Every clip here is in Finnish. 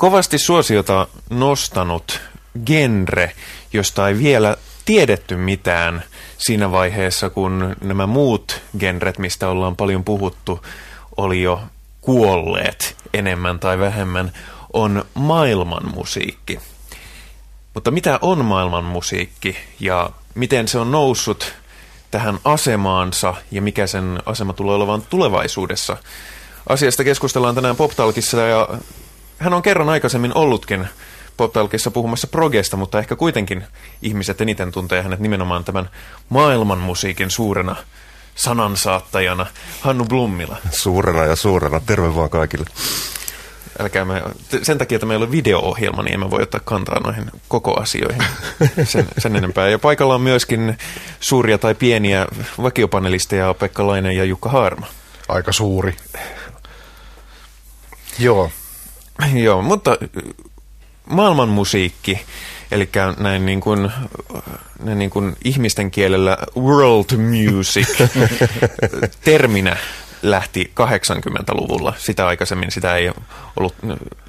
kovasti suosiota nostanut genre, josta ei vielä tiedetty mitään siinä vaiheessa, kun nämä muut genret, mistä ollaan paljon puhuttu, oli jo kuolleet enemmän tai vähemmän, on maailmanmusiikki. Mutta mitä on maailmanmusiikki ja miten se on noussut tähän asemaansa ja mikä sen asema tulee olemaan tulevaisuudessa? Asiasta keskustellaan tänään PopTalkissa ja hän on kerran aikaisemmin ollutkin PopTalkissa puhumassa progesta, mutta ehkä kuitenkin ihmiset eniten tuntee hänet nimenomaan tämän maailmanmusiikin suurena sanansaattajana Hannu Blummila. Suurena ja suurena. Terve vaan kaikille. Älkää me, sen takia, että meillä on video-ohjelma, niin emme voi ottaa kantaa noihin koko asioihin sen, sen enempää. Ja paikalla on myöskin suuria tai pieniä vakiopanelisteja Pekka Lainen ja Jukka Haarma. Aika suuri. Joo. Joo, mutta maailman musiikki, eli näin niin kuin, näin niin kuin ihmisten kielellä world music terminä lähti 80-luvulla. Sitä aikaisemmin sitä ei ollut,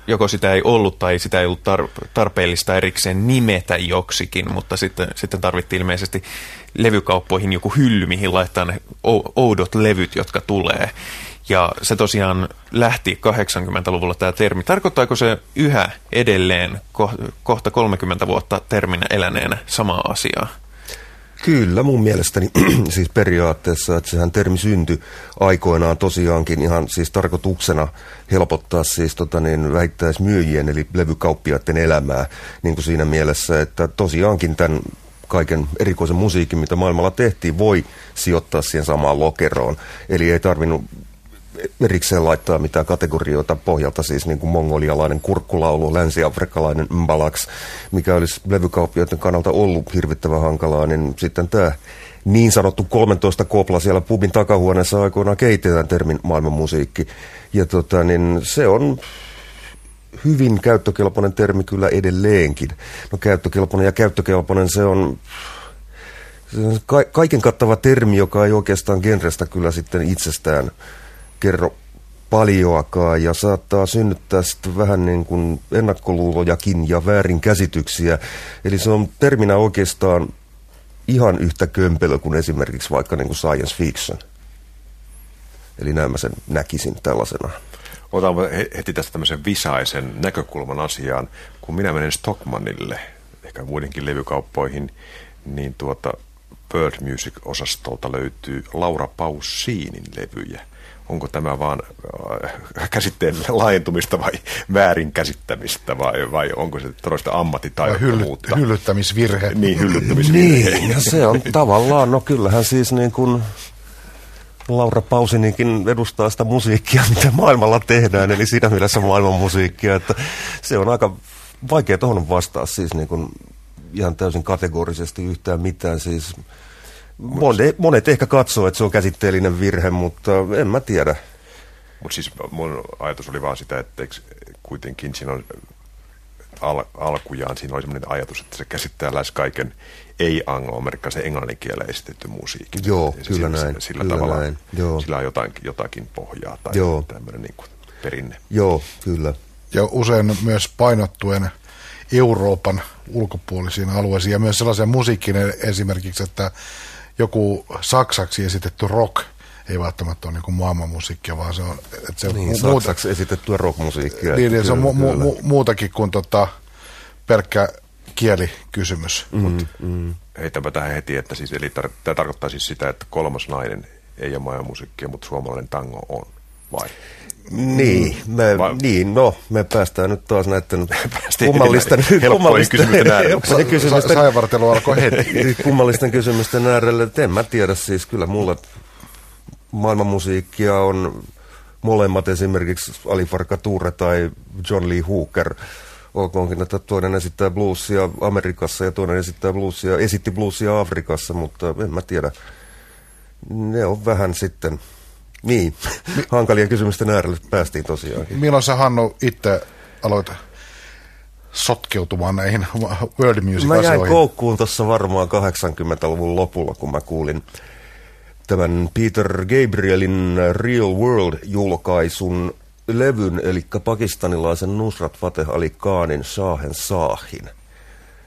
joko sitä ei ollut tai sitä ei ollut tar- tarpeellista erikseen nimetä joksikin, mutta sitten, sitten tarvittiin ilmeisesti levykauppoihin joku hylly, mihin laittaa ne oudot levyt, jotka tulee. Ja se tosiaan lähti 80-luvulla tämä termi. Tarkoittaako se yhä edelleen kohta 30 vuotta terminä eläneenä samaa asiaa? Kyllä, mun mielestäni siis periaatteessa, että sehän termi syntyi aikoinaan tosiaankin ihan siis tarkoituksena helpottaa siis tota niin, vähittäismyyjien eli levykauppiaiden elämää niin kuin siinä mielessä, että tosiaankin tämän kaiken erikoisen musiikin, mitä maailmalla tehtiin, voi sijoittaa siihen samaan lokeroon. Eli ei tarvinnut erikseen laittaa mitään kategorioita pohjalta, siis niin kuin mongolialainen kurkkulaulu, länsi-afrikkalainen mbalaks, mikä olisi levykauppiaiden kannalta ollut hirvittävän hankalaa, niin sitten tämä niin sanottu 13 kopla siellä pubin takahuoneessa aikoinaan kehitetään termin maailmanmusiikki. Ja tota, niin se on hyvin käyttökelpoinen termi kyllä edelleenkin. No käyttökelpoinen ja käyttökelpoinen se on, kaiken kattava termi, joka ei oikeastaan genrestä kyllä sitten itsestään kerro paljoakaan ja saattaa synnyttää sitten vähän niin kuin ennakkoluulojakin ja väärinkäsityksiä. Eli se on terminä oikeastaan ihan yhtä kömpelö kuin esimerkiksi vaikka niin kuin science fiction. Eli näin mä sen näkisin tällaisena. Otan heti tästä tämmöisen visaisen näkökulman asiaan. Kun minä menen Stockmanille, ehkä muidenkin levykauppoihin, niin tuota Bird Music-osastolta löytyy Laura Paussiinin levyjä onko tämä vaan äh, käsitteen laajentumista vai väärinkäsittämistä vai, vai onko se todellista ammattitaidottomuutta? Hylly, hyllyttämisvirhe. Niin, hyllyttämisvirhe. Niin, ja se on tavallaan, no kyllähän siis niin kuin Laura Pausinikin edustaa sitä musiikkia, mitä maailmalla tehdään, eli siinä mielessä maailman musiikkia, että se on aika vaikea tuohon vastaa siis niin kuin ihan täysin kategorisesti yhtään mitään, siis Monet, monet ehkä katsoo, että se on käsitteellinen virhe, mutta en mä tiedä. Mutta siis mun ajatus oli vaan sitä, että kuitenkin siinä on al, alkujaan siinä oli sellainen ajatus, että se käsittää lähes kaiken ei-anglo-amerikkalaisen englannin kielellä esitetty musiikki. Joo, ja kyllä sillä, näin. Sillä kyllä tavalla näin. Joo. sillä on jotain, jotakin pohjaa tai Joo. tämmöinen niin kuin perinne. Joo, kyllä. Ja usein myös painottuen Euroopan ulkopuolisiin alueisiin ja myös sellaisen musiikin esimerkiksi, että joku saksaksi esitetty rock ei välttämättä ole niin maailmanmusiikkia, vaan se on... Että se niin, mu- saksaksi esitettyä rockmusiikkia. Niin, niin se on mu- mu- muutakin kuin tota, pelkkä kielikysymys. Mm, Mut. mm. Heitäpä tähän heti, että siis, eli tar- tämä tarkoittaa siis sitä, että kolmas nainen ei ole maailmanmusiikkia, mutta suomalainen tango on, vai? Niin, me, Vai? niin, no, me päästään nyt taas näiden kummallisten, kummallisten kysymysten äärelle. kysymysten, Saivartelu alkoi heti. kummallisten kysymysten äärelle, en mä tiedä siis, kyllä mulla maailmanmusiikkia on molemmat esimerkiksi Ali Farka Toure tai John Lee Hooker. Olkoonkin, että toinen esittää bluesia Amerikassa ja toinen esittää bluesia, esitti bluesia Afrikassa, mutta en mä tiedä. Ne on vähän sitten niin, hankalien kysymysten äärelle päästiin tosiaan. Milloin sä Hannu itse aloit sotkeutumaan näihin world music Mä jäin koukkuun tuossa varmaan 80-luvun lopulla, kun mä kuulin tämän Peter Gabrielin Real World-julkaisun levyn, eli pakistanilaisen Nusrat Fateh Ali Khanin Shahen Saahin.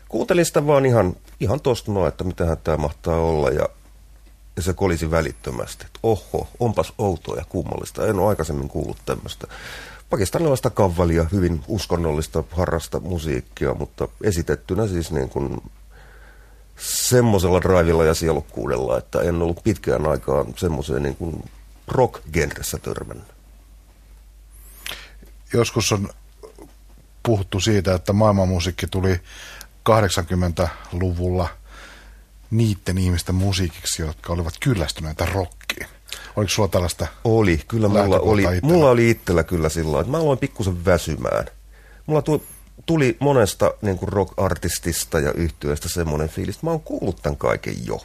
Kuuntelin sitä vaan ihan, ihan tosta noin, että mitähän tämä mahtaa olla, ja, ja se kolisi välittömästi. Että oho, onpas outoa ja kummallista. En ole aikaisemmin kuullut tämmöistä pakistanilaista kavvalia, hyvin uskonnollista, harrasta musiikkia, mutta esitettynä siis niin kuin semmoisella drivilla ja sielukkuudella, että en ollut pitkään aikaan semmoiseen niin kuin rock-genressä törmännyt. Joskus on puhuttu siitä, että maailmanmusiikki tuli 80-luvulla niiden ihmisten musiikiksi, jotka olivat kyllästyneitä rockiin. Oliko sulla tällaista? Oli, kyllä mulla oli, itsellä? mulla oli itsellä kyllä sillä että mä aloin pikkusen väsymään. Mulla tuli, tuli monesta niin kuin rock-artistista ja yhtiöistä semmoinen fiilis, että mä oon kuullut tämän kaiken jo.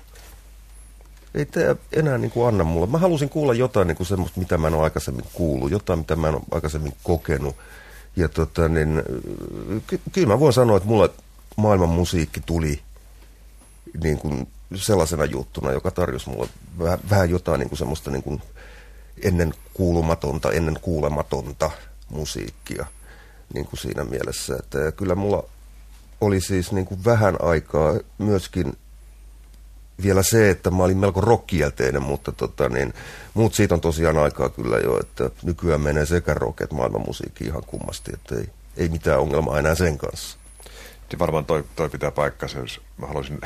Ei tämä enää niin kuin anna mulle. Mä halusin kuulla jotain niin kuin semmoista, mitä mä en ole aikaisemmin kuullut, jotain, mitä mä en ole aikaisemmin kokenut. Ja tota, niin, ky- kyllä mä voin sanoa, että mulla maailman musiikki tuli niin kuin sellaisena juttuna, joka tarjosi mulle vähän, vähän jotain niin kuin semmoista niin kuin ennen kuulumatonta, ennen kuulematonta musiikkia niin kuin siinä mielessä. Että kyllä mulla oli siis niin kuin vähän aikaa myöskin vielä se, että mä olin melko rokkielteinen, mutta tota, niin, muut siitä on tosiaan aikaa kyllä jo, että nykyään menee sekä rock että maailmanmusiikki ihan kummasti, että ei, ei mitään ongelmaa enää sen kanssa. Ja varmaan toi, toi pitää paikkansa, jos mä haluaisin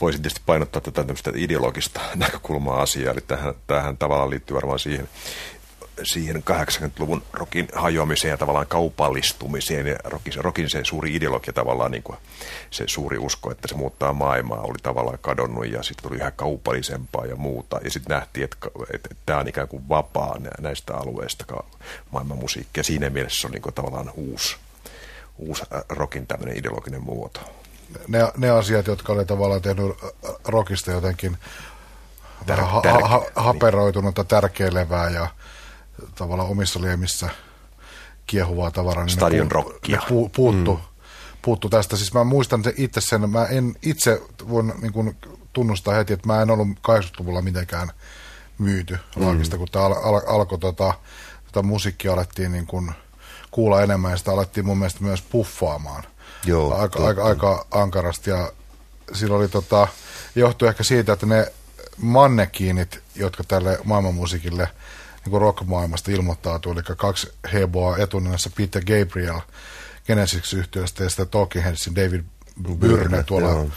voisin tietysti painottaa tätä tämmöistä ideologista näkökulmaa asiaa, eli tähän, tähän tavallaan liittyy varmaan siihen, siihen 80-luvun rokin hajoamiseen ja tavallaan kaupallistumiseen. Ja rokin, rokin se suuri ideologia tavallaan niin kuin se suuri usko, että se muuttaa maailmaa oli tavallaan kadonnut ja sitten tuli yhä kaupallisempaa ja muuta. Ja sitten nähtiin, että, että, että tämä on ikään kuin vapaa näistä alueista maailman musiikki ja siinä mielessä se on niin kuin tavallaan uusi, uusi rokin tämmöinen ideologinen muoto ne, ne asiat, jotka oli tavallaan tehnyt rockista jotenkin Tär, ha, ha, haperoitunutta, tärkeilevää ja tavallaan omissa liemissä kiehuvaa tavaraa. Niin Stadion rockia. Pu, puuttu, mm. puuttu tästä. Siis mä muistan itse sen, mä en itse voin niin kuin tunnustaa heti, että mä en ollut 80-luvulla mitenkään myyty mm. rockista, kun tämä al, al, alkoi tota, tota musiikkia alettiin niin kuin kuulla enemmän ja sitä alettiin mun mielestä myös puffaamaan. Joo, aika, aika, aika ankarasti ja siinä oli tota, johtui ehkä siitä, että ne mannekiinit, jotka tälle maailmanmusiikille niin kuin rock-maailmasta ilmoittautuu, eli kaksi heboa etunenässä Peter Gabriel Genesis-yhtiöstä ja sitten Talking Headsin David Byrne tuolla joo.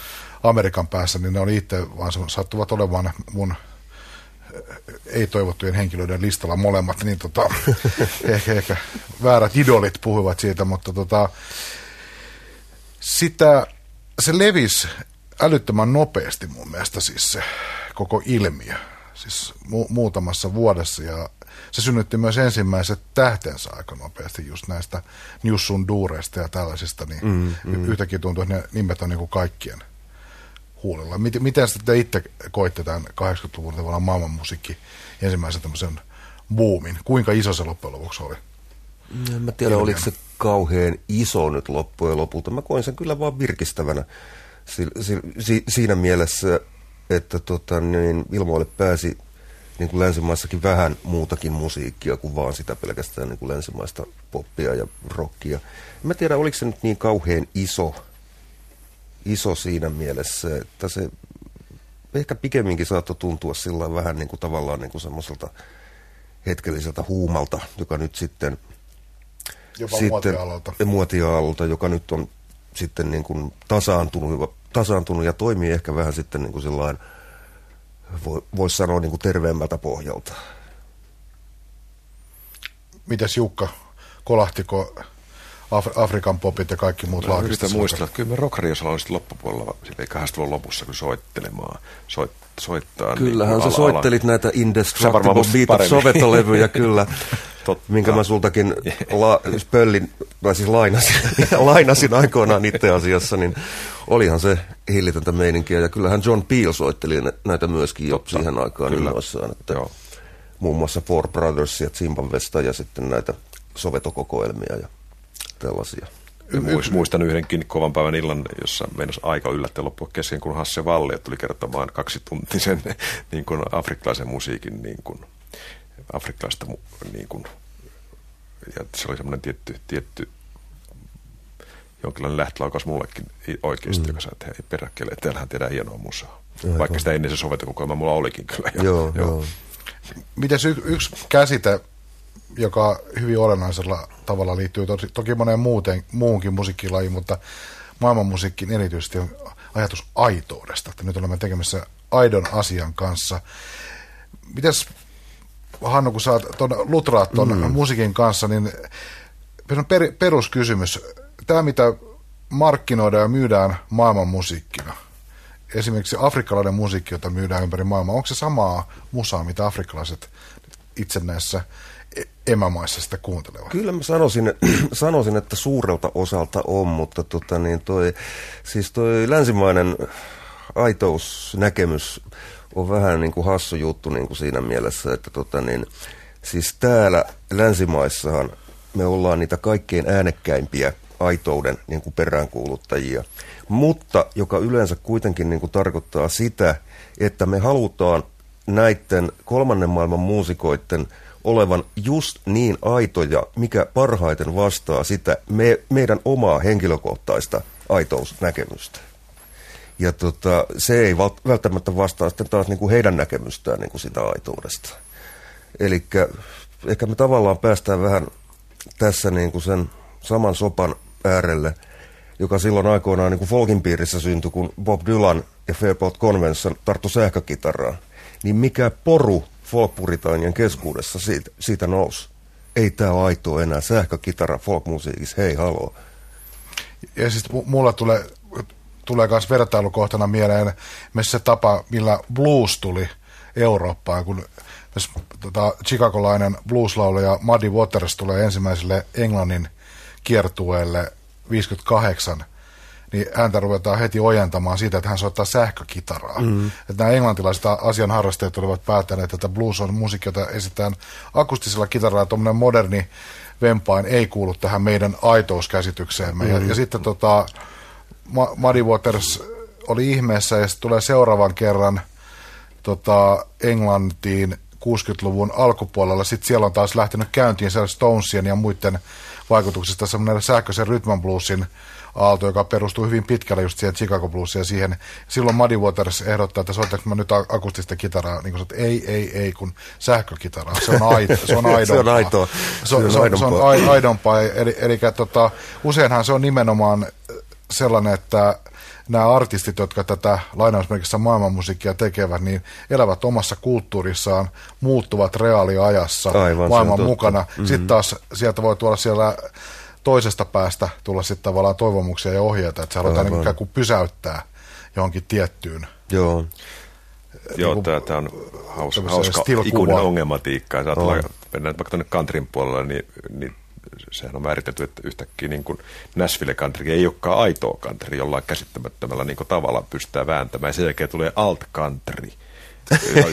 Amerikan päässä, niin ne oli itse vaan sattuvat olemaan mun ei-toivottujen henkilöiden listalla molemmat, niin tota, ehkä, ehkä väärät idolit puhuivat siitä, mutta tota, sitä, se levisi älyttömän nopeasti mun mielestä siis se koko ilmiö, siis mu- muutamassa vuodessa ja se synnytti myös ensimmäiset tähtensä aika nopeasti just näistä Newsun duureista ja tällaisista, niin mm, mm. yhtäkkiä tuntuu, että ne nimet on niin kuin kaikkien huolella. Miten, miten te itse koitte tämän 80-luvun tavallaan maailmanmusiikki ensimmäisen tämmöisen boomin? Kuinka iso se loppujen lopuksi oli? En mä tiedä, oliko se kauhean iso nyt loppujen lopulta. Mä koin sen kyllä vaan virkistävänä si, si, si, siinä mielessä, että tota, niin ilmoille pääsi niin kuin länsimaissakin vähän muutakin musiikkia kuin vaan sitä pelkästään niin kuin länsimaista poppia ja rockia. En mä tiedä, oliko se nyt niin kauhean iso, iso siinä mielessä, että se ehkä pikemminkin saattoi tuntua sillä vähän niin kuin tavallaan niin kuin semmoiselta hetkelliseltä huumalta, joka nyt sitten – Jopa sitten, muotialalta. joka nyt on sitten niin kuin tasaantunut, tasaantunut ja toimii ehkä vähän sitten niin kuin sellainen, voisi sanoa niin kuin terveemmältä pohjalta. Mitäs Jukka, kolahtiko Af- Afrikan popit ja kaikki muut no, laakistot? muistella, että kyllä me Rockariossa oli sitten loppupuolella, sitten 80 lopussa, kun soittelemaan, soit, soittaa. Niin Kyllähän niin, sä ala, soittelit ala. näitä Indestructible Beat of Soveto-levyjä, kyllä. Totta. minkä mä sultakin la, pöllin, tai siis lainasin, lainasin aikoinaan itse asiassa, niin olihan se hillitöntä meininkiä. Ja kyllähän John Peel soitteli näitä myöskin jo Totta. siihen aikaan Kyllä. innoissaan, että Joo. muun muassa Four Brothersia Zimbabwesta ja sitten näitä sovetokokoelmia ja tällaisia. Yksi. Muistan yhdenkin kovan päivän illan, jossa meinasi aika yllättäen loppua kesken, kun Hasse Valli tuli kertomaan kaksituntisen niin kuin afrikkalaisen musiikin niin kuin afrikkalaista niin kuin, ja se oli semmoinen tietty, tietty jonkinlainen lähtölaukaus mullekin oikeasti, mm. joka sanoi, että hei peräkkeelle, täällähän tehdään hienoa musaa. Aivan. Vaikka sitä ennen se sovetokokoelma mulla olikin kyllä. Jo. Joo, joo. joo. Mites y- yksi käsite, joka hyvin olennaisella tavalla liittyy to- toki moneen muuten, muunkin musiikkilajiin, mutta maailmanmusiikkiin erityisesti on ajatus aitoudesta, että nyt olemme tekemässä aidon asian kanssa. Mites Hannu, kun sä ton, lutraat ton mm. musiikin kanssa, niin per, peruskysymys, tämä mitä markkinoidaan ja myydään maailman musiikkina, esimerkiksi afrikkalainen musiikki, jota myydään ympäri maailmaa, onko se samaa musaa, mitä afrikkalaiset itse näissä emämaissa sitä kuuntelevat? Kyllä mä sanoisin, sanoisin että suurelta osalta on, mutta tota niin toi, siis toi länsimainen aitousnäkemys on vähän niin kuin hassu juttu niin kuin siinä mielessä, että tota niin, siis täällä länsimaissahan me ollaan niitä kaikkein äänekkäimpiä aitouden niin kuin peräänkuuluttajia, mutta joka yleensä kuitenkin niin kuin tarkoittaa sitä, että me halutaan näiden kolmannen maailman muusikoiden olevan just niin aitoja, mikä parhaiten vastaa sitä me, meidän omaa henkilökohtaista aitousnäkemystä. Ja tota, se ei välttämättä vastaa sitten taas niin kuin heidän näkemystään niin kuin sitä aitoudesta. Eli ehkä me tavallaan päästään vähän tässä niin kuin sen saman sopan äärelle, joka silloin aikoinaan niin kuin folkin piirissä syntyi, kun Bob Dylan ja Fairport Convention tarttu sähkökitaraan. Niin mikä poru folkpuritanien keskuudessa siitä, siitä nousi? Ei tämä ole aitoa enää sähkökitara folkmusiikissa, hei haloo. Ja siis mulla tulee tulee myös vertailukohtana mieleen myös se tapa, millä blues tuli Eurooppaan, kun myös, tota, chicagolainen blueslaulaja Muddy Waters tulee ensimmäiselle Englannin kiertueelle 58, niin häntä ruvetaan heti ojentamaan siitä, että hän soittaa sähkökitaraa. Mm. Että nämä englantilaiset asianharrastajat olivat päättäneet, että blues on musiikki, jota esitetään akustisella kitaralla, tuommoinen moderni vempain ei kuulu tähän meidän aitouskäsitykseemme. Mm. Ja, ja sitten tota, Muddy Waters oli ihmeessä ja sitten tulee seuraavan kerran tota, Englantiin 60-luvun alkupuolella. Sitten siellä on taas lähtenyt käyntiin Stonesien ja muiden vaikutuksista semmoinen sähköisen rytman bluesin aalto, joka perustuu hyvin pitkälle just siihen Chicago bluesiin ja siihen. Silloin Muddy Waters ehdottaa, että soitanko mä nyt akustista kitaraa, niin kuin että ei, ei, ei, kun sähkökitaraa. Se on, aito, se on aidompaa. se on aitoa. Se on, se on, se on aidompaa. Eli, eli tota, useinhan se on nimenomaan sellainen, että nämä artistit, jotka tätä lainausmerkissä maailmanmusiikkia tekevät, niin elävät omassa kulttuurissaan, muuttuvat reaaliajassa Aivan, maailman mukana. Mm-hmm. Sitten taas sieltä voi tulla siellä toisesta päästä tulla sitten tavallaan toivomuksia ja ohjeita, että se halutaan niin ikään kuin pysäyttää johonkin tiettyyn. Joo. Joo, niin tämä on hauska, hauska ikuinen ongelmatiikka. Jos ajatellaan, mennään vaikka tuonne countryn puolelle, niin, niin sehän on määritelty, että yhtäkkiä niin kuin Nashville country ei olekaan aitoa country, jollain käsittämättömällä niin kuin tavalla pystytään vääntämään. Sen jälkeen tulee alt country,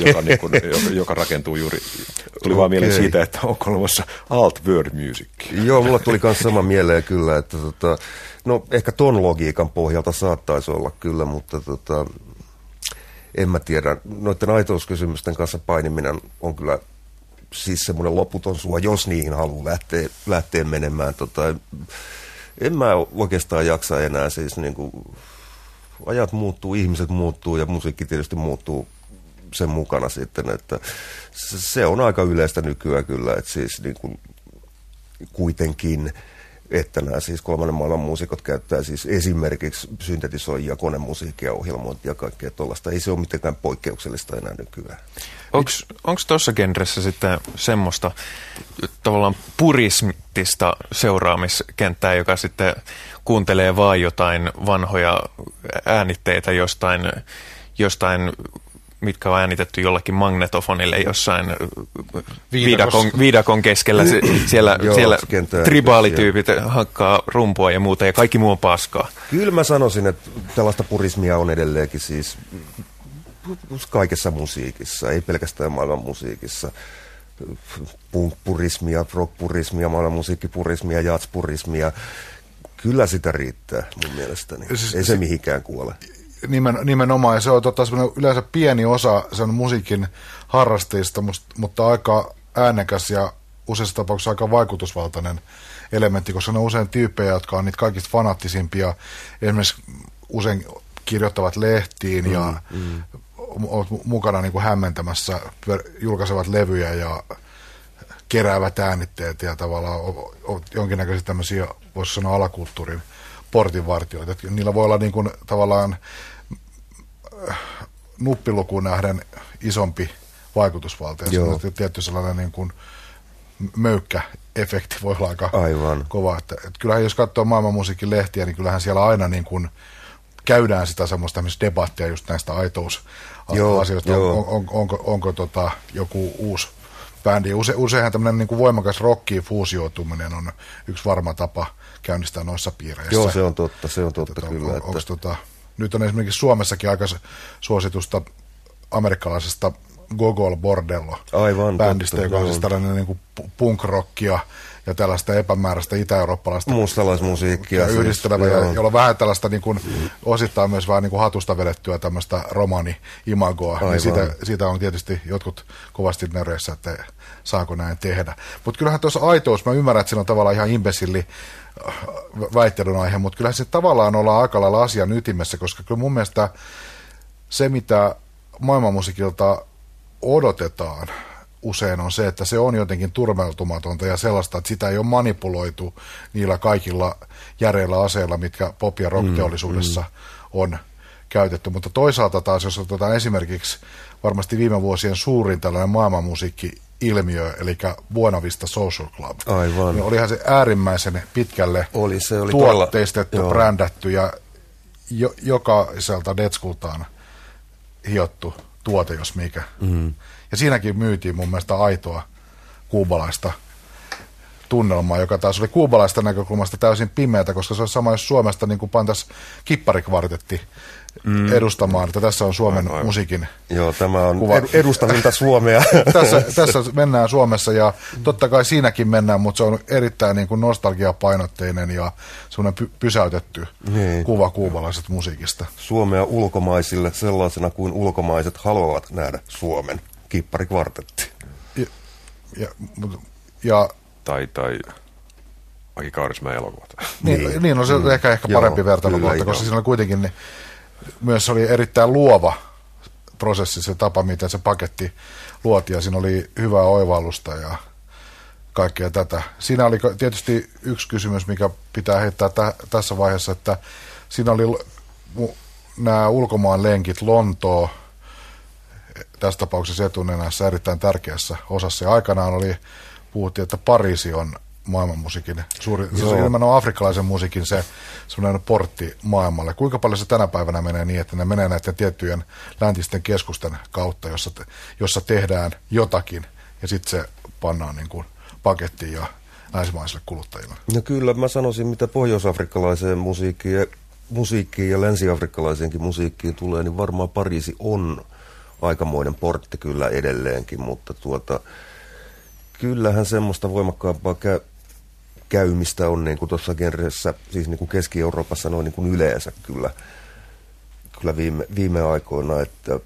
joka, niin kuin, joka, joka rakentuu juuri, tuli okay. vaan mieleen siitä, että on olemassa alt word music. Joo, mulla tuli myös sama mieleen kyllä, että tota, no ehkä ton logiikan pohjalta saattaisi olla kyllä, mutta tota, en mä tiedä. Noiden aitouskysymysten kanssa painiminen on kyllä siis semmoinen loputon sua, jos niihin haluaa lähteä, lähteä menemään. Tota, en mä oikeastaan jaksa enää siis niin kuin, ajat muuttuu, ihmiset muuttuu ja musiikki tietysti muuttuu sen mukana sitten, että se on aika yleistä nykyään kyllä, että siis niin kuin, kuitenkin että nämä siis kolmannen maailman muusikot käyttää siis esimerkiksi syntetisoijia, konemusiikkia, ohjelmointia ja kaikkea tuollaista. Ei se ole mitenkään poikkeuksellista enää nykyään. Onko tuossa genressä sitten semmoista tavallaan purismistista seuraamiskenttää, joka sitten kuuntelee vain jotain vanhoja äänitteitä jostain, jostain mitkä on äänitetty jollakin magnetofonille jossain viidakon, viidakon keskellä. siellä Joo, siellä tribaalityypit hakkaa rumpua ja muuta ja kaikki muu on paskaa. Kyllä mä sanoisin, että tällaista purismia on edelleenkin siis kaikessa musiikissa, ei pelkästään maailman musiikissa. Punk-purismia, rock-purismia, maailman musiikkipurismia, jazz-purismia. Kyllä sitä riittää mun mielestäni. Siis, ei se mihinkään kuole nimen, nimenomaan, ja se on tota, yleensä pieni osa sen musiikin harrasteista, mutta aika äänekäs ja useissa tapauksissa aika vaikutusvaltainen elementti, koska ne on usein tyyppejä, jotka on niitä kaikista fanattisimpia. Esimerkiksi usein kirjoittavat lehtiin ja mm, mm. ovat mukana niin kuin hämmentämässä, julkaisevat levyjä ja keräävät äänitteet ja tavallaan jonkinnäköisiä tämmöisiä, voisi sanoa alakulttuurin portinvartioita. Että niillä voi olla niin kuin, tavallaan nuppilukuun nähden isompi vaikutusvalta. Ja on tietty sellainen niin kuin möykkä-efekti voi olla aika Aivan. kova. Että, että kyllähän jos katsoo maailmanmusiikin lehtiä, niin kyllähän siellä aina niin kuin käydään sitä semmoista debattia just näistä aitousasioista. On, on, on, onko, onko tota, joku uusi bändi. Use, useinhan tämmöinen niin kuin voimakas rockiin fuusioituminen on yksi varma tapa käynnistää noissa piireissä. Joo, se on totta, se on totta että, kyllä. On, että... Onks, tota, nyt on esimerkiksi Suomessakin aika suositusta amerikkalaisesta Gogol Bordello Aivan, bändistä, totta, joka on siis tällainen niin punk-rockia ja tällaista epämääräistä itä-eurooppalaista mustalaismusiikkia. Siis, yhdistelevä, ja, jolla on vähän tällaista niin kuin, osittain myös vähän niin kuin hatusta vedettyä tämmöistä romani-imagoa. Niin siitä, siitä, on tietysti jotkut kovasti nöreissä, että saako näin tehdä. Mutta kyllähän tuossa aitous, mä ymmärrän, että siinä on tavallaan ihan imbesilli äh, väittelyn aihe, mutta kyllähän se tavallaan ollaan aika lailla asian ytimessä, koska kyllä mun mielestä se, mitä maailmanmusiikilta odotetaan usein on se, että se on jotenkin turmeltumatonta ja sellaista, että sitä ei ole manipuloitu niillä kaikilla järeillä aseilla, mitkä pop- ja rock-teollisuudessa mm, mm. on käytetty. Mutta toisaalta taas, jos otetaan esimerkiksi varmasti viime vuosien suurin tällainen maailmanmusiikki ilmiö, eli Buonavista Social Club. Aivan. Niin olihan se äärimmäisen pitkälle oli, se oli tuotteistettu, todella, brändätty ja jo, jokaiselta detskultaan hiottu tuote, jos mikä. Mm. Ja siinäkin myytiin mun mielestä aitoa kuubalaista tunnelmaa, joka taas oli kuubalaista näkökulmasta täysin pimeätä, koska se on sama, jos Suomesta niin pantaisi kipparikvartetti mm. edustamaan, että tässä on Suomen aivan, musiikin Joo, tämä on kuva. edustavinta Suomea. tässä, tässä mennään Suomessa ja totta kai siinäkin mennään, mutta se on erittäin niin kuin nostalgiapainotteinen ja semmoinen py- pysäytetty niin. kuva kuubalaisesta musiikista. Suomea ulkomaisille sellaisena kuin ulkomaiset haluavat nähdä Suomen kipparikvartetti. Ja, ja, ja, tai, tai Aki Kaurismäen elokuvat. Niin, niin, niin on se mm. ehkä, ehkä parempi vertailukohta, koska siinä oli kuitenkin ne, myös oli erittäin luova prosessi, se tapa, miten se paketti luotiin, ja siinä oli hyvää oivallusta ja kaikkea tätä. Siinä oli tietysti yksi kysymys, mikä pitää heittää tä- tässä vaiheessa, että siinä oli nämä ulkomaan lenkit, Lontoo, tässä tapauksessa etunenässä erittäin tärkeässä osassa. Ja aikanaan oli, puhuttiin, että Pariisi on maailmanmusiikin suuri, se on afrikkalaisen musiikin se semmoinen portti maailmalle. Kuinka paljon se tänä päivänä menee niin, että ne menee näiden tiettyjen läntisten keskusten kautta, jossa, te, jossa tehdään jotakin ja sitten se pannaan niin kuin pakettiin ja länsimaisille kuluttajille? No kyllä, mä sanoisin, mitä pohjoisafrikkalaiseen musiikkiin ja, musiikkiin ja länsiafrikkalaiseenkin musiikkiin tulee, niin varmaan Pariisi on aikamoinen portti kyllä edelleenkin, mutta tuota, kyllähän semmoista voimakkaampaa kä- käymistä on niin tuossa genressä, siis niin kuin Keski-Euroopassa noin niin kuin yleensä kyllä, kyllä viime, viime aikoina, että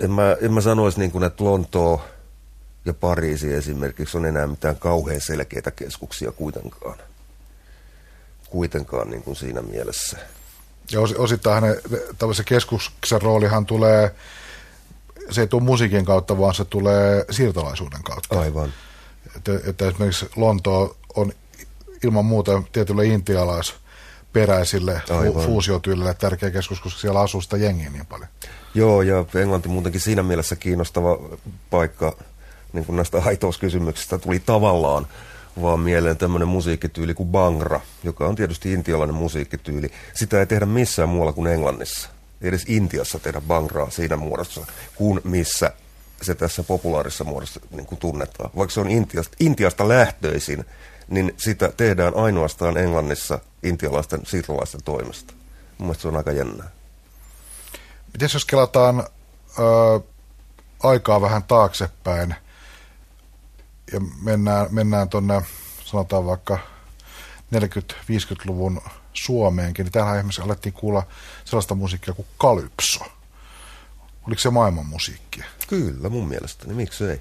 en mä, en mä sanoisi niin kuin, että Lontoo ja Pariisi esimerkiksi on enää mitään kauhean selkeitä keskuksia kuitenkaan. Kuitenkaan niin kuin siinä mielessä. Ja os, osittain hänen keskuksen roolihan tulee se ei tule musiikin kautta, vaan se tulee siirtolaisuuden kautta. Aivan. Että, että esimerkiksi Lonto on ilman muuta tietylle intialaisperäisille fu- fuusiotyylille tärkeä keskus, koska siellä asuu sitä jengiä niin paljon. Joo, ja Englanti muutenkin siinä mielessä kiinnostava paikka niin kuin näistä aitouskysymyksistä tuli tavallaan vaan mieleen tämmöinen musiikkityyli kuin Bangra, joka on tietysti intialainen musiikkityyli. Sitä ei tehdä missään muualla kuin Englannissa edes Intiassa tehdä bangraa siinä muodossa, kuin missä se tässä populaarissa muodossa niin kuin tunnetaan. Vaikka se on Intiasta, Intiasta lähtöisin, niin sitä tehdään ainoastaan Englannissa intialaisten siirtolaisten toimesta. Mun se on aika jännää. Miten jos kelataan ö, aikaa vähän taaksepäin ja mennään, mennään tuonne, sanotaan vaikka 40-50-luvun Suomeenkin, niin täällä esimerkiksi alettiin kuulla sellaista musiikkia kuin kalypso. Oliko se maailman musiikkia? Kyllä, mun mielestäni. Miksi ei?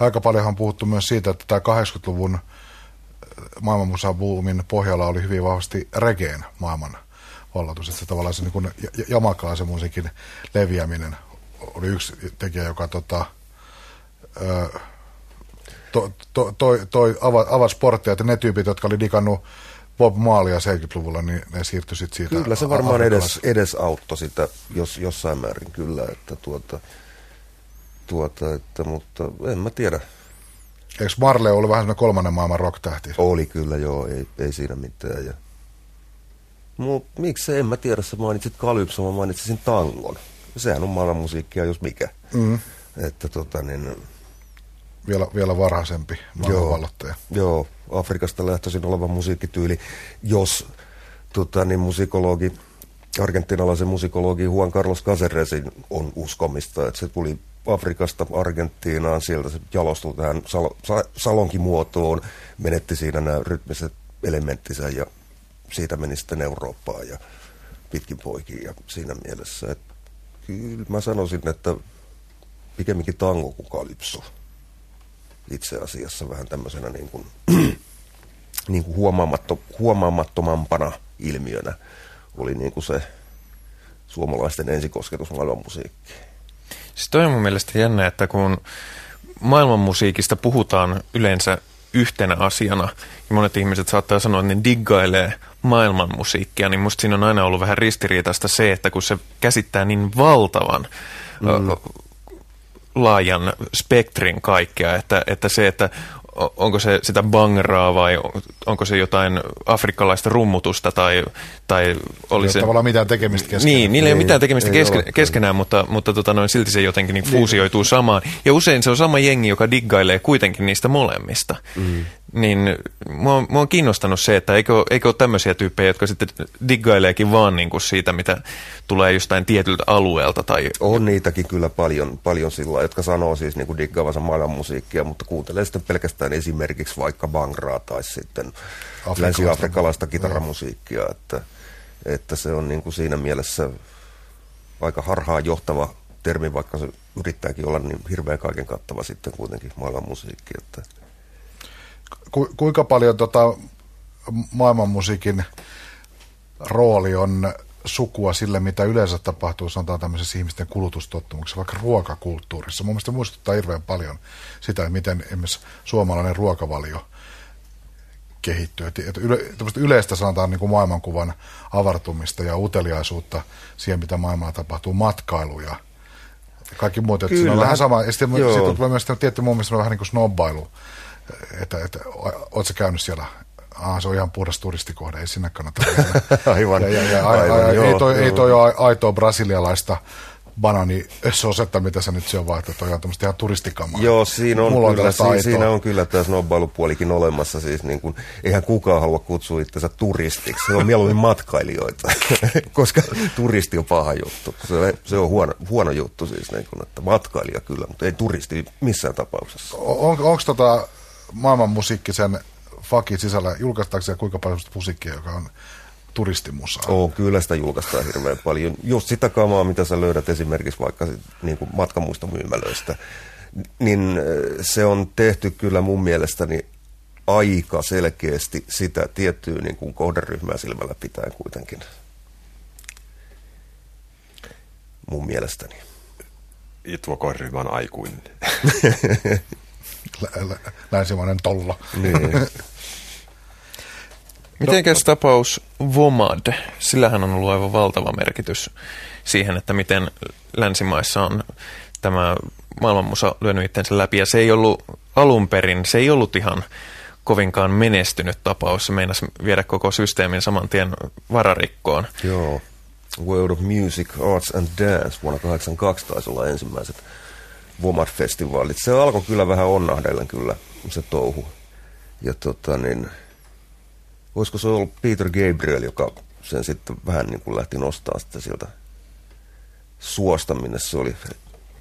Aika paljonhan on puhuttu myös siitä, että tämä 80-luvun maailmanmusabuumin pohjalla oli hyvin vahvasti regeen maailman vallatus. Että se tavallaan se niin jamakalaisen musiikin leviäminen oli yksi tekijä, joka tota, to, to, toi, toi avasi portteja, että ne tyypit, jotka oli digannut Bob Maalia 70-luvulla, niin ne siirtyi sitten siitä. Kyllä se varmaan edes, edes auttoi sitä jos, jossain määrin kyllä, että tuota, tuota, että, mutta en mä tiedä. Eikö Marley ollut vähän semmoinen kolmannen maailman rock-tähti? Oli kyllä, joo, ei, ei siinä mitään. Ja... Mut miksi en mä tiedä, sä mainitsit Kalypso, mä mainitsisin tangon. Sehän on maailman musiikkia, jos mikä. Mm. Että tota niin... Vielä, vielä varhaisempi maailmanvallottaja. Joo, joo, Afrikasta lähtöisin oleva musiikkityyli, jos tota, niin musikologi, argentinalaisen musikologi Juan Carlos Caceresin on uskomista, että se tuli Afrikasta Argentiinaan, sieltä se jalostui tähän sal- sa- salonkimuotoon, menetti siinä nämä rytmiset elementtinsä ja siitä meni sitten Eurooppaan ja pitkin poikiin ja siinä mielessä, että kyllä mä sanoisin, että pikemminkin tango kuin kalypso itse asiassa vähän tämmöisenä niin kuin, niin kuin huomaamatto, huomaamattomampana ilmiönä oli niin kuin se suomalaisten ensikosketus maailman musiikkiin. Siis toi on mun mielestä jännä, että kun maailmanmusiikista puhutaan yleensä yhtenä asiana, ja monet ihmiset saattaa sanoa, että ne diggailee maailmanmusiikkia, niin musta siinä on aina ollut vähän ristiriitaista se, että kun se käsittää niin valtavan mm. Laajan spektrin kaikkea, että, että se, että onko se sitä bangraa vai onko se jotain afrikkalaista rummutusta tai, tai oli ei se... tavallaan mitään tekemistä keskenään. Niin, niillä ei, ei ole mitään tekemistä ei keske, keskenään, mutta, mutta tota noin, silti se jotenkin niin, niin. fuusioituu niin. samaan. Ja usein se on sama jengi, joka diggailee kuitenkin niistä molemmista. Mm niin mua, mua on kiinnostanut se, että eikö, eikö ole tämmöisiä tyyppejä, jotka sitten diggaileekin vaan niin kuin siitä, mitä tulee jostain tietyltä alueelta. Tai... On niitäkin kyllä paljon, paljon sillä jotka sanoo siis niin kuin diggaavansa maailman musiikkia, mutta kuuntelee sitten pelkästään esimerkiksi vaikka bangraa tai sitten länsi-afrikkalaista kitaramusiikkia, että, että se on niin kuin siinä mielessä aika harhaan johtava termi, vaikka se yrittääkin olla niin hirveän kaiken kattava sitten kuitenkin maailman musiikki, että ku, kuinka paljon tota maailmanmusiikin rooli on sukua sille, mitä yleensä tapahtuu, sanotaan tämmöisessä ihmisten kulutustottumuksessa, vaikka ruokakulttuurissa. Mun mielestä muistuttaa hirveän paljon sitä, miten esimerkiksi suomalainen ruokavalio kehittyy. Että yle, yleistä sanotaan niin kuin maailmankuvan avartumista ja uteliaisuutta siihen, mitä maailmalla tapahtuu, matkailu ja kaikki muut. Että Kyllä. on vähän sama. Ja sitten, sitten tulee myös tietty mun mielestä vähän niin kuin snobbailu että, että ootko käynyt siellä Ah, se on ihan puhdas turistikohde, ei sinne kannata aivan, ja, ja, ja, aivan, aivan, joo, ei, toi, joo. ei toi ole aitoa brasilialaista sosetta, mitä sä nyt syö, vaan että toi on tämmöistä ihan turistikamaa. Joo, siinä on, Mulla kyllä, on siinä on kyllä tämä snobbailupuolikin olemassa. Siis niin kuin, eihän kukaan halua kutsua itsensä turistiksi. Se on mieluummin matkailijoita, koska turisti on paha juttu. Se, se on huono, huono juttu siis, niin kuin, että matkailija kyllä, mutta ei turisti missään tapauksessa. On, Onko tota maailman musiikkisen fakin sisällä, julkaistaanko siellä kuinka paljon musiikkia, joka on turistimusaa? Oo, kyllä sitä julkaistaan hirveän paljon. Just sitä kamaa, mitä sä löydät esimerkiksi vaikka niin kuin matkamuistomyymälöistä, niin se on tehty kyllä mun mielestäni aika selkeästi sitä tiettyä niin kuin kohderyhmää silmällä pitäen kuitenkin. Mun mielestäni. Ja tuo kohderyhmä on aikuinen. länsimainen tolla. Niin. Mitenkäs tapaus Vomad? Sillähän on ollut aivan valtava merkitys siihen, että miten länsimaissa on tämä maailmanmusa lyönyt itsensä läpi. Ja se ei ollut alun perin, se ei ollut ihan kovinkaan menestynyt tapaus. Se meinasi viedä koko systeemin saman tien vararikkoon. Joo. World of Music, Arts and Dance vuonna 1982 taisi olla ensimmäiset Womat-festivaalit. Se alkoi kyllä vähän onnahdellen kyllä se touhu. Ja tota niin, olisiko se ollut Peter Gabriel, joka sen sitten vähän niin kuin lähti nostaa sitten sieltä suosta, minne se oli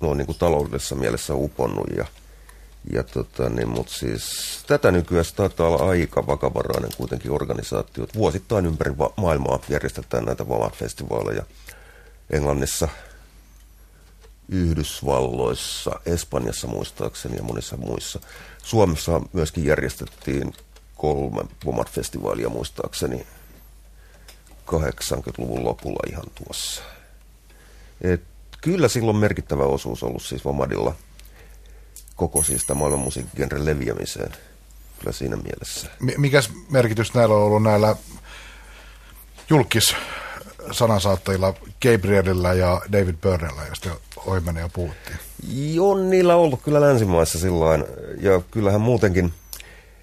noin niin kuin taloudellisessa mielessä uponnut. Ja, ja tota niin, mutta siis tätä nykyään taitaa olla aika vakavarainen kuitenkin organisaatio. Vuosittain ympäri maailmaa järjestetään näitä Womat-festivaaleja. Englannissa Yhdysvalloissa, Espanjassa muistaakseni ja monissa muissa. Suomessa myöskin järjestettiin kolme Womat-festivaalia muistaakseni 80-luvun lopulla ihan tuossa. Et kyllä silloin merkittävä osuus ollut siis Vomadilla koko siis maailman musiikkigenren leviämiseen. Kyllä siinä mielessä. Mikäs merkitys näillä on ollut näillä julkis sanansaattajilla Gabrielilla ja David Byrnellä, josta ohimenee jo puhuttiin? Joo, niillä on ollut kyllä länsimaissa silloin. Ja kyllähän muutenkin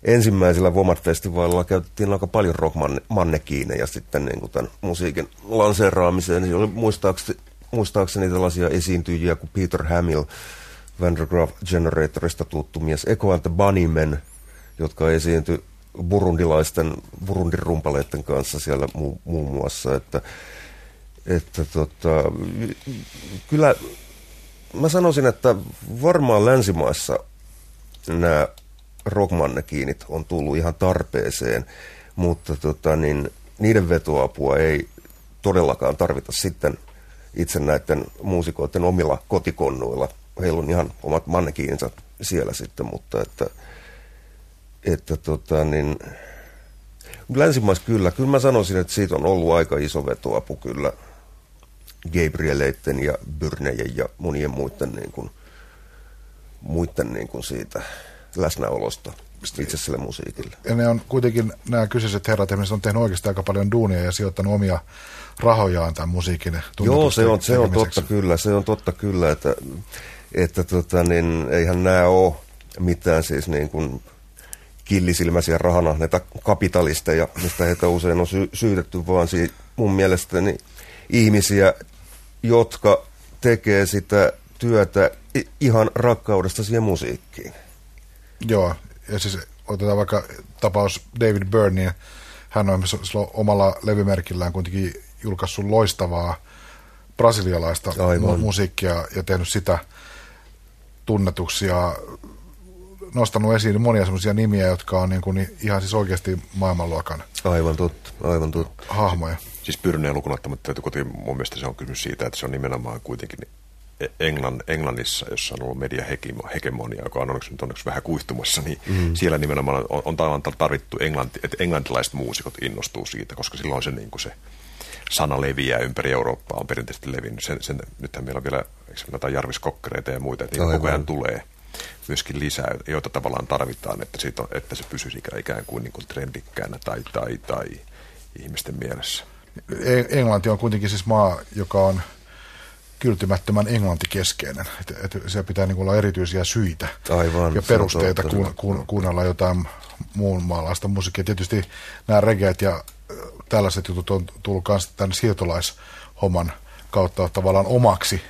ensimmäisellä Womat-festivaalilla käytettiin aika paljon rockmannekiineja sitten niin kuin tämän musiikin lanseeraamiseen. Niin oli muistaakseni, muistaakseni tällaisia esiintyjiä kuin Peter Hamill, Vandergraaf Generatorista tuttu mies, Echo and the Bunnymen, jotka esiintyi burundilaisten, burundin rumpaleiden kanssa siellä mu, muun muassa, että, että tota, kyllä mä sanoisin, että varmaan länsimaissa nämä rockmannekiinit on tullut ihan tarpeeseen, mutta tota, niin, niiden vetoapua ei todellakaan tarvita sitten itse näiden muusikoiden omilla kotikonnuilla. Heillä on ihan omat mannekiinsa siellä sitten, mutta että, että tota, niin, länsimaissa kyllä, kyllä mä sanoisin, että siitä on ollut aika iso vetoapu kyllä Gabrieleitten ja Byrnejen ja monien muiden, niin kuin, muiden niin kuin siitä läsnäolosta itse sille musiikille. Ja ne on kuitenkin, nämä kyseiset herrat on tehnyt oikeastaan aika paljon duunia ja sijoittanut omia rahojaan tämän musiikin Joo, se on, se on totta kyllä, se on totta kyllä, että, että tota, niin, eihän nämä ole mitään siis niin kuin killisilmäisiä näitä kapitalisteja, mistä heitä usein on sy- syytetty, vaan si- mun mielestäni ihmisiä, jotka tekee sitä työtä ihan rakkaudesta siihen musiikkiin. Joo, ja siis otetaan vaikka tapaus David Byrne, hän on omalla levymerkillään kuitenkin julkaissut loistavaa brasilialaista Aivan. musiikkia ja tehnyt sitä tunnetuksi ja nostanut esiin monia sellaisia nimiä, jotka on niin kuin ihan siis oikeasti maailmanluokan aivan totta, aivan totta. hahmoja. Siis Pyrneen lukunottamatta täytyy mun mielestä se on kysymys siitä, että se on nimenomaan kuitenkin E- Englann, Englannissa, jossa on ollut mediahegemonia, joka on onneksi, onneksi vähän kuihtumassa, niin mm. siellä nimenomaan on, on tarvittu englanti, että englantilaiset muusikot innostuu siitä, koska silloin se, niin kuin se sana leviää ympäri Eurooppaa, on perinteisesti levinnyt. Sen, sen, nythän meillä on vielä eikö Jarvis Kokkereita ja muita, että niin koko ajan tulee myöskin lisää, joita tavallaan tarvitaan, että, siitä on, että se pysyisi ikään kuin, niin kuin trendikkäänä tai, tai, tai ihmisten mielessä. Englanti on kuitenkin siis maa, joka on kyltymättömän englantikeskeinen. Siellä pitää niin olla erityisiä syitä Aivan, ja perusteita ku, ku, kuunnella jotain muun maalaista musiikkia. Tietysti nämä regeet ja tällaiset jutut on tullut myös tämän siirtolaishomman kautta tavallaan omaksi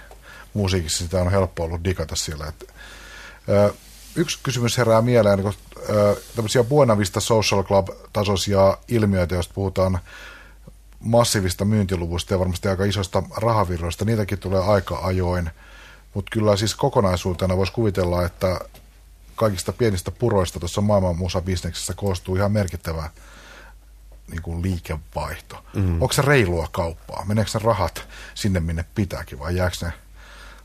musiikissa. Sitä on helppo ollut digata siellä. Että, ö, yksi kysymys herää mieleen, kun ö, tämmöisiä Buena Vista Social Club-tasoisia ilmiöitä, joista puhutaan massiivista myyntiluvusta ja varmasti aika isosta rahavirroista. Niitäkin tulee aika ajoin, mutta kyllä siis kokonaisuutena voisi kuvitella, että kaikista pienistä puroista tuossa maailman musabisneksessä koostuu ihan merkittävä niin kuin liikevaihto. Mm. Onko se reilua kauppaa? Meneekö ne rahat sinne, minne pitääkin, vai jääkö ne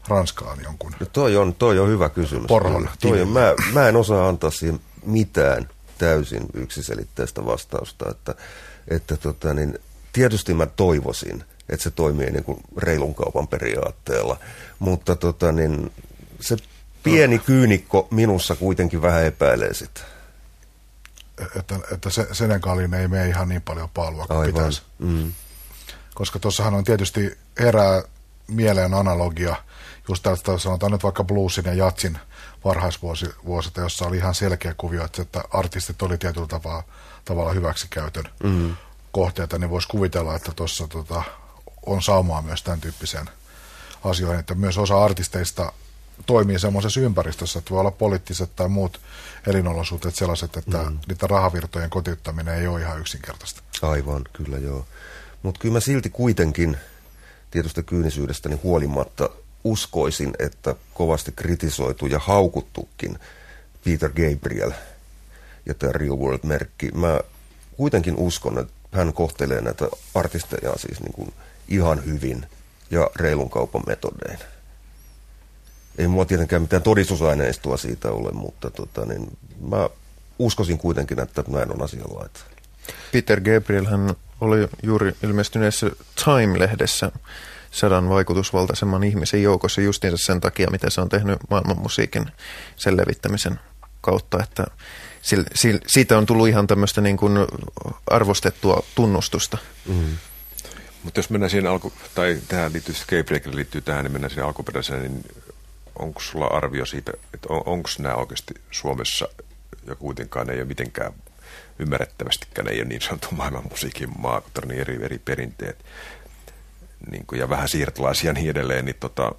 Ranskaan jonkun no toi on, toi on hyvä kysymys. Porhon toi on, mä, mä en osaa antaa siihen mitään täysin yksiselitteistä vastausta, että, että tota, niin, tietysti mä toivoisin, että se toimii niin kuin reilun kaupan periaatteella, mutta tota, niin se pieni kyynikko minussa kuitenkin vähän epäilee sitä. Että, että se, Senegalin ei mene ihan niin paljon paalua kuin Aivan. pitäisi. Mm. Koska tuossahan on tietysti herää mieleen analogia, just tästä sanotaan nyt vaikka bluesin ja jatsin varhaisvuosit, jossa oli ihan selkeä kuvio, että artistit oli tietyllä tavalla, tavalla hyväksikäytön mm kohteita, niin voisi kuvitella, että tuossa tota, on saumaa myös tämän tyyppiseen asioihin, että myös osa artisteista toimii semmoisessa ympäristössä, että voi olla poliittiset tai muut elinolosuhteet sellaiset, että mm. niitä rahavirtojen kotiuttaminen ei ole ihan yksinkertaista. Aivan, kyllä joo. Mutta kyllä mä silti kuitenkin tietystä kyynisyydestäni huolimatta uskoisin, että kovasti kritisoitu ja haukuttukin Peter Gabriel ja tämä Real World-merkki. Mä kuitenkin uskon, että hän kohtelee näitä artisteja siis niin kuin ihan hyvin ja reilun kaupan metodein. ei mulla tietenkään mitään todistusaineistoa siitä ole, mutta tota, niin, mä uskoisin kuitenkin, että näin on asianlaita. Peter Gabriel hän oli juuri ilmestyneessä Time-lehdessä sadan vaikutusvaltaisemman ihmisen joukossa justiinsa sen takia, mitä se on tehnyt maailmanmusiikin sen levittämisen kautta, että siitä on tullut ihan tämmöistä niin kuin arvostettua tunnustusta. Mm. Mutta jos mennään siihen alku, tai tähän liittyy, Gabriel liittyy tähän, niin mennään siihen alkuperäiseen, niin onko sulla arvio siitä, että on, onko nämä oikeasti Suomessa, ja kuitenkaan ei ole mitenkään ymmärrettävästikään ei ole niin sanottu maailman musiikin maa, kun on niin eri, eri perinteet niin kuin, ja vähän siirtolaisia niin edelleen, niin tota,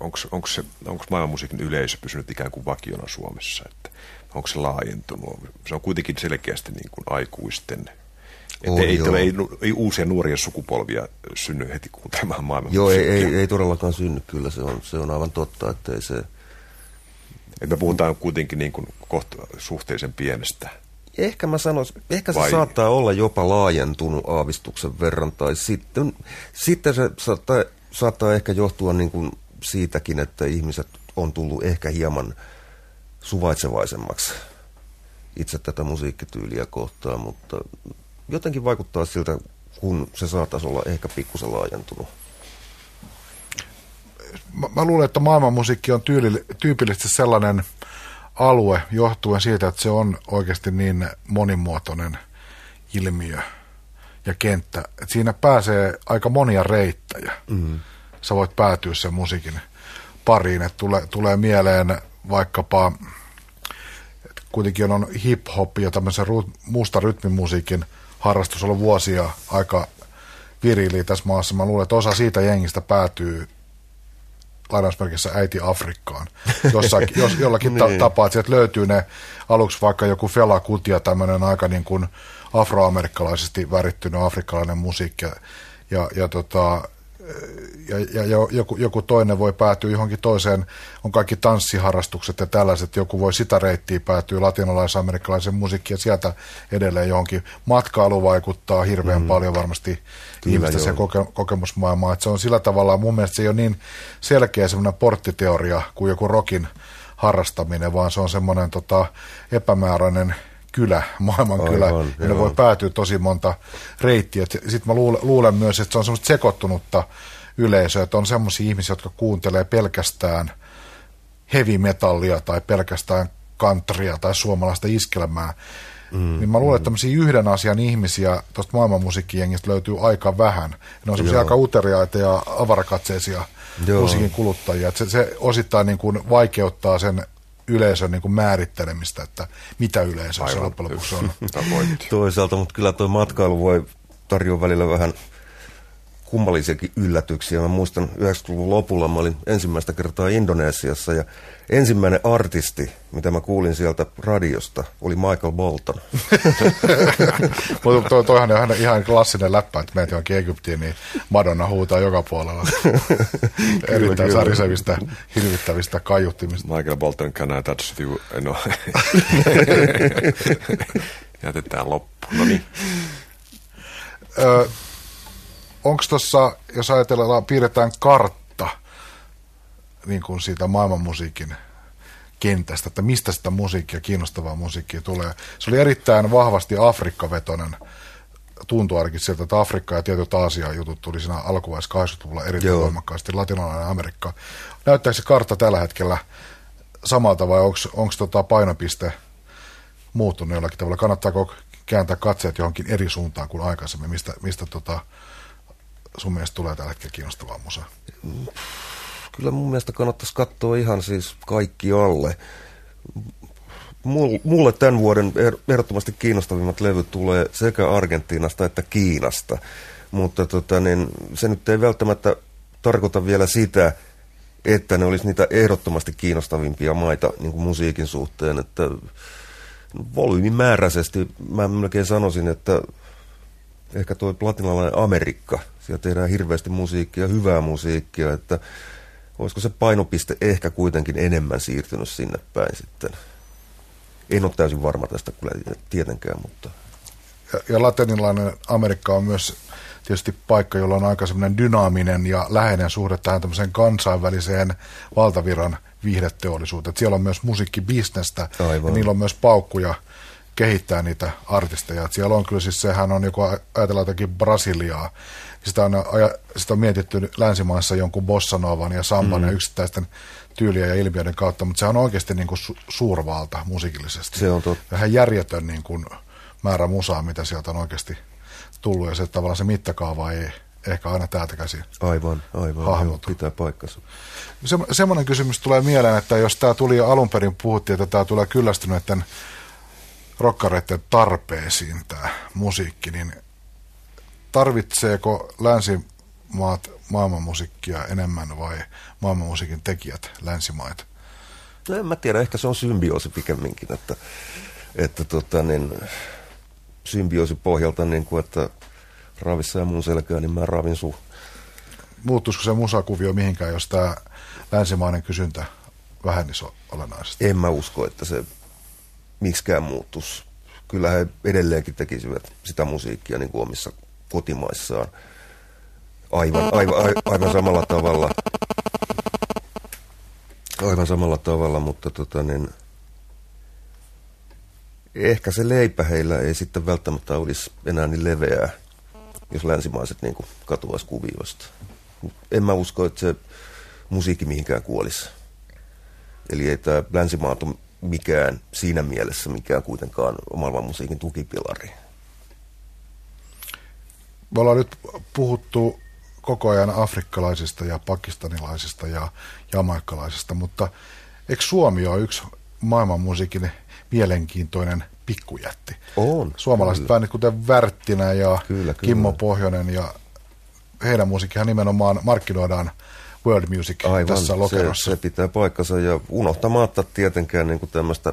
onko maailman musiikin yleisö pysynyt ikään kuin vakiona Suomessa, että onko se laajentunut? Se on kuitenkin selkeästi niin kuin aikuisten että ei, ei, ei, ei uusia nuoria sukupolvia synny heti kuuntelemaan maailman Joo, ei, ei, ei todellakaan synny, kyllä se on, se on aivan totta, että ei se... Et me puhutaan kuitenkin niin kuin kohta suhteellisen pienestä. Ehkä mä sanoisin, ehkä se Vai... saattaa olla jopa laajentunut aavistuksen verran, tai sitten, sitten se saattaa, saattaa ehkä johtua niin kuin siitäkin, että ihmiset on tullut ehkä hieman suvaitsevaisemmaksi itse tätä musiikkityyliä kohtaan, mutta jotenkin vaikuttaa siltä, kun se saattaisi olla ehkä pikkusen laajentunut. Mä, mä luulen, että maailmanmusiikki on tyyli, tyypillisesti sellainen alue johtuen siitä, että se on oikeasti niin monimuotoinen ilmiö ja kenttä. Että siinä pääsee aika monia reittäjä. Mm. Sä voit päätyä sen musiikin pariin. Että tule, tulee mieleen vaikkapa, kuitenkin on hip-hop ja tämmöisen musta rytmimusiikin – harrastus ollut vuosia aika virili tässä maassa. Mä luulen, että osa siitä jengistä päätyy lainausmerkissä äiti Afrikkaan. Jossakin, jos, jollakin ta- niin. tapaa, että sieltä löytyy ne aluksi vaikka joku Fela Kutia, tämmöinen aika niin kuin afroamerikkalaisesti värittynyt afrikkalainen musiikki. Ja, ja, ja tota, ja, ja joku, joku toinen voi päätyä johonkin toiseen, on kaikki tanssiharrastukset ja tällaiset, joku voi sitä reittiä päätyä latinalais-amerikkalaisen musiikkiin ja sieltä edelleen johonkin. Matkailu vaikuttaa hirveän mm. paljon varmasti Kyllä, ihmisten sen koke, kokemusmaailmaan, että se on sillä tavalla, mun mielestä se ei ole niin selkeä semmoinen porttiteoria kuin joku rokin harrastaminen, vaan se on semmoinen tota, epämääräinen kylä, maailman kylä, Aivan, ja ne voi päätyä tosi monta reittiä. Sitten mä luulen, luulen myös, että se on semmoista sekoittunutta yleisöä, että on semmoisia ihmisiä, jotka kuuntelee pelkästään heavy metallia tai pelkästään kantria tai suomalaista iskelmää. Mm, niin mä luulen, että tämmöisiä yhden asian ihmisiä tuosta maailmanmusiikkijengistä löytyy aika vähän. Ne on semmoisia aika uteriaita ja avarakatseisia Joo. musiikin kuluttajia. Se, se osittain niin kuin vaikeuttaa sen yleisön niin kuin määrittelemistä, että mitä yleisö se loppujen lopuksi on. Toisaalta, mutta kyllä tuo matkailu voi tarjoa välillä vähän kummallisiakin yllätyksiä. Mä muistan 90-luvun lopulla mä olin ensimmäistä kertaa Indonesiassa ja ensimmäinen artisti, mitä mä kuulin sieltä radiosta, oli Michael Bolton. Mutta to, toihan on ihan klassinen läppä, että meitä johonkin Egyptiin, niin Madonna huutaa joka puolella. Erittäin sarisevistä, hirvittävistä kaiuttimista. Michael Bolton, can I touch you? No. Jätetään loppu. No niin onko tuossa, jos ajatellaan, piirretään kartta niin kuin siitä maailmanmusiikin kentästä, että mistä sitä musiikkia, kiinnostavaa musiikkia tulee. Se oli erittäin vahvasti Afrikka-vetonen tuntuu ainakin sieltä, että Afrikka ja tietyt Aasian jutut tuli siinä alkuvaiheessa 80-luvulla erittäin Joo. voimakkaasti, latinalainen Amerikka. Näyttääkö se kartta tällä hetkellä samalta vai onko tota painopiste muuttunut jollakin tavalla? Kannattaako kääntää katseet johonkin eri suuntaan kuin aikaisemmin, mistä, mistä tota, sun mielestä tulee tällä hetkellä kiinnostavaa musaa? Kyllä mun mielestä kannattaisi katsoa ihan siis kaikki alle. Mulle tämän vuoden ehdottomasti kiinnostavimmat levyt tulee sekä Argentiinasta että Kiinasta, mutta tota, niin, se nyt ei välttämättä tarkoita vielä sitä, että ne olisi niitä ehdottomasti kiinnostavimpia maita niin kuin musiikin suhteen, että volyymimääräisesti mä melkein sanoisin, että ehkä tuo latinalainen Amerikka siellä tehdään hirveästi musiikkia, hyvää musiikkia, että olisiko se painopiste ehkä kuitenkin enemmän siirtynyt sinne päin sitten. En ole täysin varma tästä kyllä tietenkään, mutta... Ja, ja latinilainen Amerikka on myös tietysti paikka, jolla on aika semmoinen dynaaminen ja läheinen suhde tähän tämmöiseen kansainväliseen valtaviran viihdeteollisuuteen. Siellä on myös musiikkibisnestä Aivan. ja niillä on myös paukkuja kehittää niitä artisteja. Et siellä on kyllä siis, sehän on joku, ajatellaan jotakin Brasiliaa, sitä on, sitä on mietitty länsimaissa jonkun bossanovan ja samban mm. ja yksittäisten tyyliä ja ilmiöiden kautta, mutta se on oikeasti niin kuin su- suurvalta musiikillisesti. Se on totta. Ihan järjetön niin kuin määrä musaa, mitä sieltä on oikeasti tullut, ja se tavallaan se mittakaava ei ehkä aina täältä käsin. Aivan, aivan. Hahmotu. Joo, pitää paikkansa. Se, semmoinen kysymys tulee mieleen, että jos tämä tuli jo alun perin, puhuttiin, että tämä tulee kyllästyneiden rokkareiden tarpeisiin tämä musiikki, niin tarvitseeko länsimaat maailmanmusiikkia enemmän vai maailmanmusiikin tekijät länsimaita? No en mä tiedä, ehkä se on symbioosi pikemminkin, että, että tota, niin, symbioosi pohjalta, niin kuin, että ravissa ja mun selkää, niin mä ravin sun. Muuttuisiko se musakuvio mihinkään, jos tämä länsimainen kysyntä vähenisi olennaisesti? En mä usko, että se miksikään muuttuisi. Kyllä he edelleenkin tekisivät sitä musiikkia niin kuin omissa kotimaissaan aivan, aivan, aivan, aivan samalla tavalla. Aivan samalla tavalla, mutta tota niin, ehkä se leipä heillä ei sitten välttämättä olisi enää niin leveää, jos länsimaiset niin katoaisi kuvioista. En mä usko, että se musiikki mihinkään kuolisi. Eli ei tämä länsimaat ole mikään siinä mielessä mikään kuitenkaan maailman musiikin tukipilari. Me ollaan nyt puhuttu koko ajan afrikkalaisista ja pakistanilaisista ja jamaikkalaisista, mutta eikö Suomi ole yksi maailman musiikin mielenkiintoinen pikkujätti? On. Suomalaiset kyllä. bändit kuten Värttinä ja Kyllä, kyllä. Kimmo Pohjonen ja heidän musiikkihan nimenomaan markkinoidaan world music Aivan, tässä se, lokerossa. se pitää paikkansa ja unohtamatta tietenkään niin kuin tämmöistä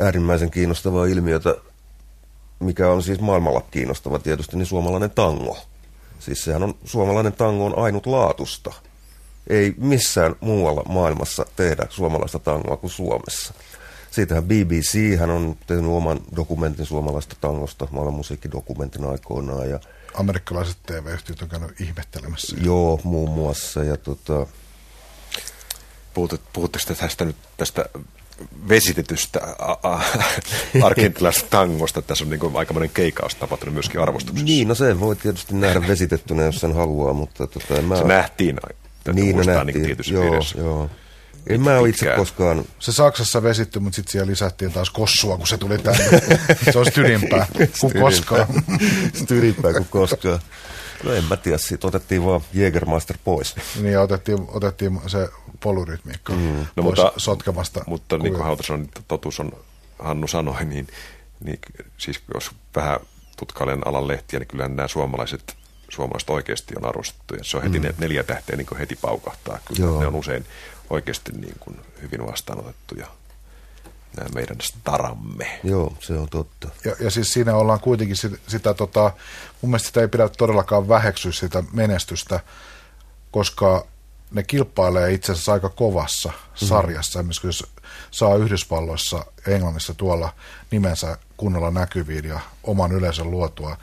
äärimmäisen kiinnostavaa ilmiötä, mikä on siis maailmalla kiinnostava tietysti, niin suomalainen tango. Siis sehän on, suomalainen tango on ainutlaatusta. Ei missään muualla maailmassa tehdä suomalaista tangoa kuin Suomessa. Siitähän BBC hän on tehnyt oman dokumentin suomalaista tangosta, maailman musiikkidokumentin aikoinaan. Ja Amerikkalaiset TV-yhtiöt on käynyt ihmettelemässä. joo, muun muassa. Ja tota, Puhut, puhutteko te tästä nyt tästä vesitetystä a- a- argentilaisesta tangosta? Tässä on niin aikamoinen keikaus tapahtunut myöskin arvostuksessa. Niin, no se voi tietysti nähdä vesitettynä, jos sen haluaa, mutta tota, mä... Se nähtiin. Täytyy niin, muistaa ne niin nähtiin. tietyssä joo, piirissä. joo. En mä ole itse koskaan... Se Saksassa vesitty, mutta sitten siellä lisättiin taas kossua, kun se tuli tänne. se olisi tyrimpää kuin koskaan. Styrimpää kuin koskaan. No en mä tiedä, siitä otettiin vaan Jägermeister pois. niin, ja otettiin, otettiin se polurytmiikka mm. pois No, mutta, sotkemasta. mutta niin kuin kuvia. Hautason totuus on, Hannu sanoi, niin, niin siis jos vähän tutkailen alan lehtiä, niin kyllähän nämä suomalaiset, suomalaiset oikeasti on arvostettu. Ja se on heti mm. neljä tähteä niin kuin heti paukahtaa. Kyllä Joo. ne on usein oikeasti niin kuin hyvin vastaanotettu ja nämä meidän staramme. Joo, se on totta. Ja, ja siis siinä ollaan kuitenkin sitä, sitä tota, mun mielestä sitä ei pidä todellakaan väheksyä sitä menestystä, koska ne kilpailee itse asiassa aika kovassa mm. sarjassa. Esimerkiksi jos saa Yhdysvalloissa ja Englannissa tuolla nimensä kunnolla näkyviin ja oman yleisön luotua,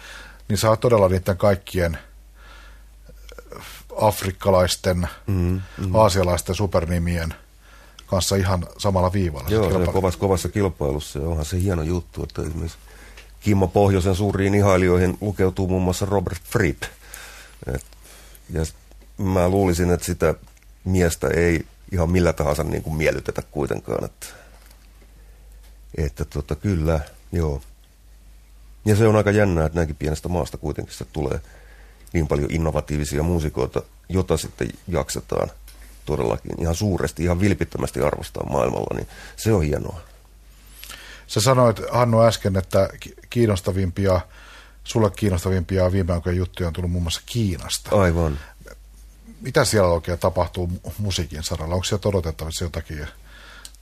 niin saa todella niiden kaikkien afrikkalaisten, mm, mm. aasialaisten supernimien kanssa ihan samalla viivalla. Joo, kilpailu. kovassa, kovassa kilpailussa ja onhan se hieno juttu, että esimerkiksi Kimmo Pohjoisen suuriin ihailijoihin lukeutuu muun muassa Robert Fripp. Et, ja mä luulisin, että sitä miestä ei ihan millä tahansa niin kuin miellytetä kuitenkaan. Että, että tota, kyllä, joo. Ja se on aika jännää, että näinkin pienestä maasta kuitenkin se tulee niin paljon innovatiivisia muusikoita, jota sitten jaksetaan todellakin ihan suuresti, ihan vilpittömästi arvostaa maailmalla, niin se on hienoa. Sä sanoit, Hannu, äsken, että ki- kiinnostavimpia, sulle kiinnostavimpia viime aikojen juttuja on tullut muun muassa Kiinasta. Aivan. Mitä siellä oikein tapahtuu mu- musiikin saralla? Onko siellä odotettavissa jotakin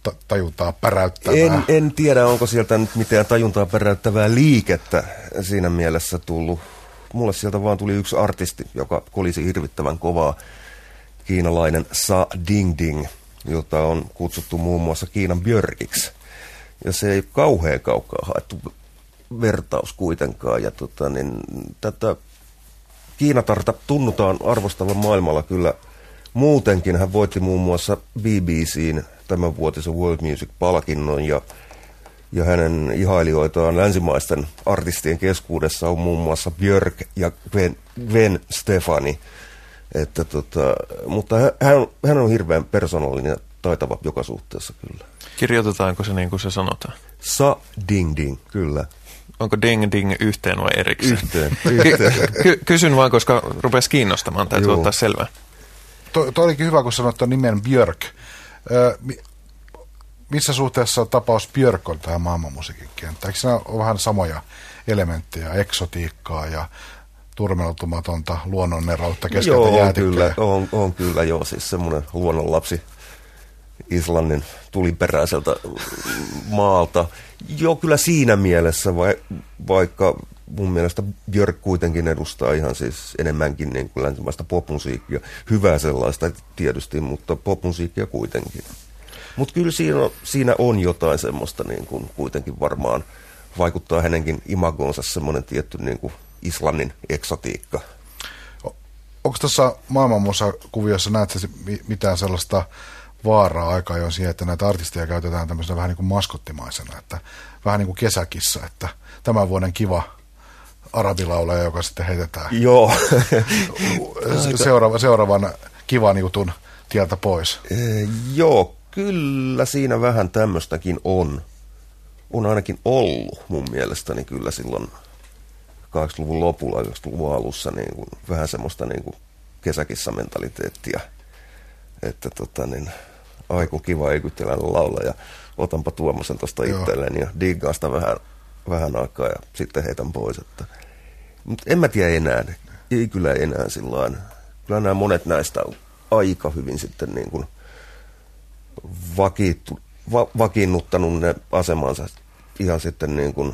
ta- tajuntaa päräyttävää? En, en tiedä, onko sieltä nyt mitään tajuntaa peräyttävää liikettä siinä mielessä tullut. Mulle sieltä vaan tuli yksi artisti, joka kolisi hirvittävän kovaa. Kiinalainen Sa Ding Ding, jota on kutsuttu muun muassa Kiinan Björkiksi. Ja se ei kauhean kaukaa haettu vertaus kuitenkaan. Ja tota, niin, tätä Kiinatarta tunnutaan arvostavan maailmalla kyllä muutenkin. Hän voitti muun muassa BBCn tämänvuotisen World Music-palkinnon ja, ja hänen ihailijoitaan länsimaisten artistien keskuudessa on muun muassa Björk ja Gwen, Gwen Stefani. Että tota, mutta hän, hän on hirveän persoonallinen ja taitava joka suhteessa kyllä. Kirjoitetaanko se niin kuin se sanotaan? Sa ding ding, kyllä. Onko ding ding yhteen vai erikseen? Yhteen. yhteen. Ky- kysyn vain, koska rupesi kiinnostamaan, täytyy Juu. ottaa selvää. To, to olikin hyvä, kun sanoit tuon nimen Björk. Ö, mi, missä suhteessa tapaus Björk on tähän maailmanmusiikin kenttään? Eikö siinä ole vähän samoja elementtejä, eksotiikkaa ja turmeltumatonta luonnonneroutta keskeltä joo, jäätikkää? kyllä, on, on kyllä joo, siis semmoinen luonnonlapsi Islannin tuliperäiseltä maalta. Joo, kyllä siinä mielessä, vai, vaikka mun mielestä Björk kuitenkin edustaa ihan siis enemmänkin niin kuin länsimaista popmusiikkia. Hyvää sellaista tietysti, mutta popmusiikkia kuitenkin. Mutta kyllä siinä on, siinä on jotain semmoista niin kuin kuitenkin varmaan vaikuttaa hänenkin imagoonsa semmoinen tietty niin kuin Islannin eksotiikka. Onko tässä maailmanmusa-kuviossa, näetkö mitään sellaista vaaraa aika ajoin siihen, että näitä artisteja käytetään tämmöisenä vähän niin kuin maskottimaisena, että vähän niin kuin kesäkissa, että tämän vuoden kiva arabilaulaja, joka sitten heitetään Joo. Seuraava, seuraavan kivan jutun tieltä pois. E, joo, kyllä siinä vähän tämmöistäkin on. On ainakin ollut mun mielestäni kyllä silloin 80-luvun lopulla, 90-luvun alussa niin kuin, vähän semmoista niin kuin kesäkissa mentaliteettia. Että tota niin, aiku kiva egyptiläinen laula ja otanpa Tuomasen tuosta itselleen ja diggaan sitä vähän, vähän aikaa ja sitten heitän pois. Että. Mutta en mä tiedä enää, ei kyllä enää sillä Kyllä nämä monet näistä on aika hyvin sitten niin kuin vakiittu, va, vakiinnuttanut ne asemansa ihan sitten niin kuin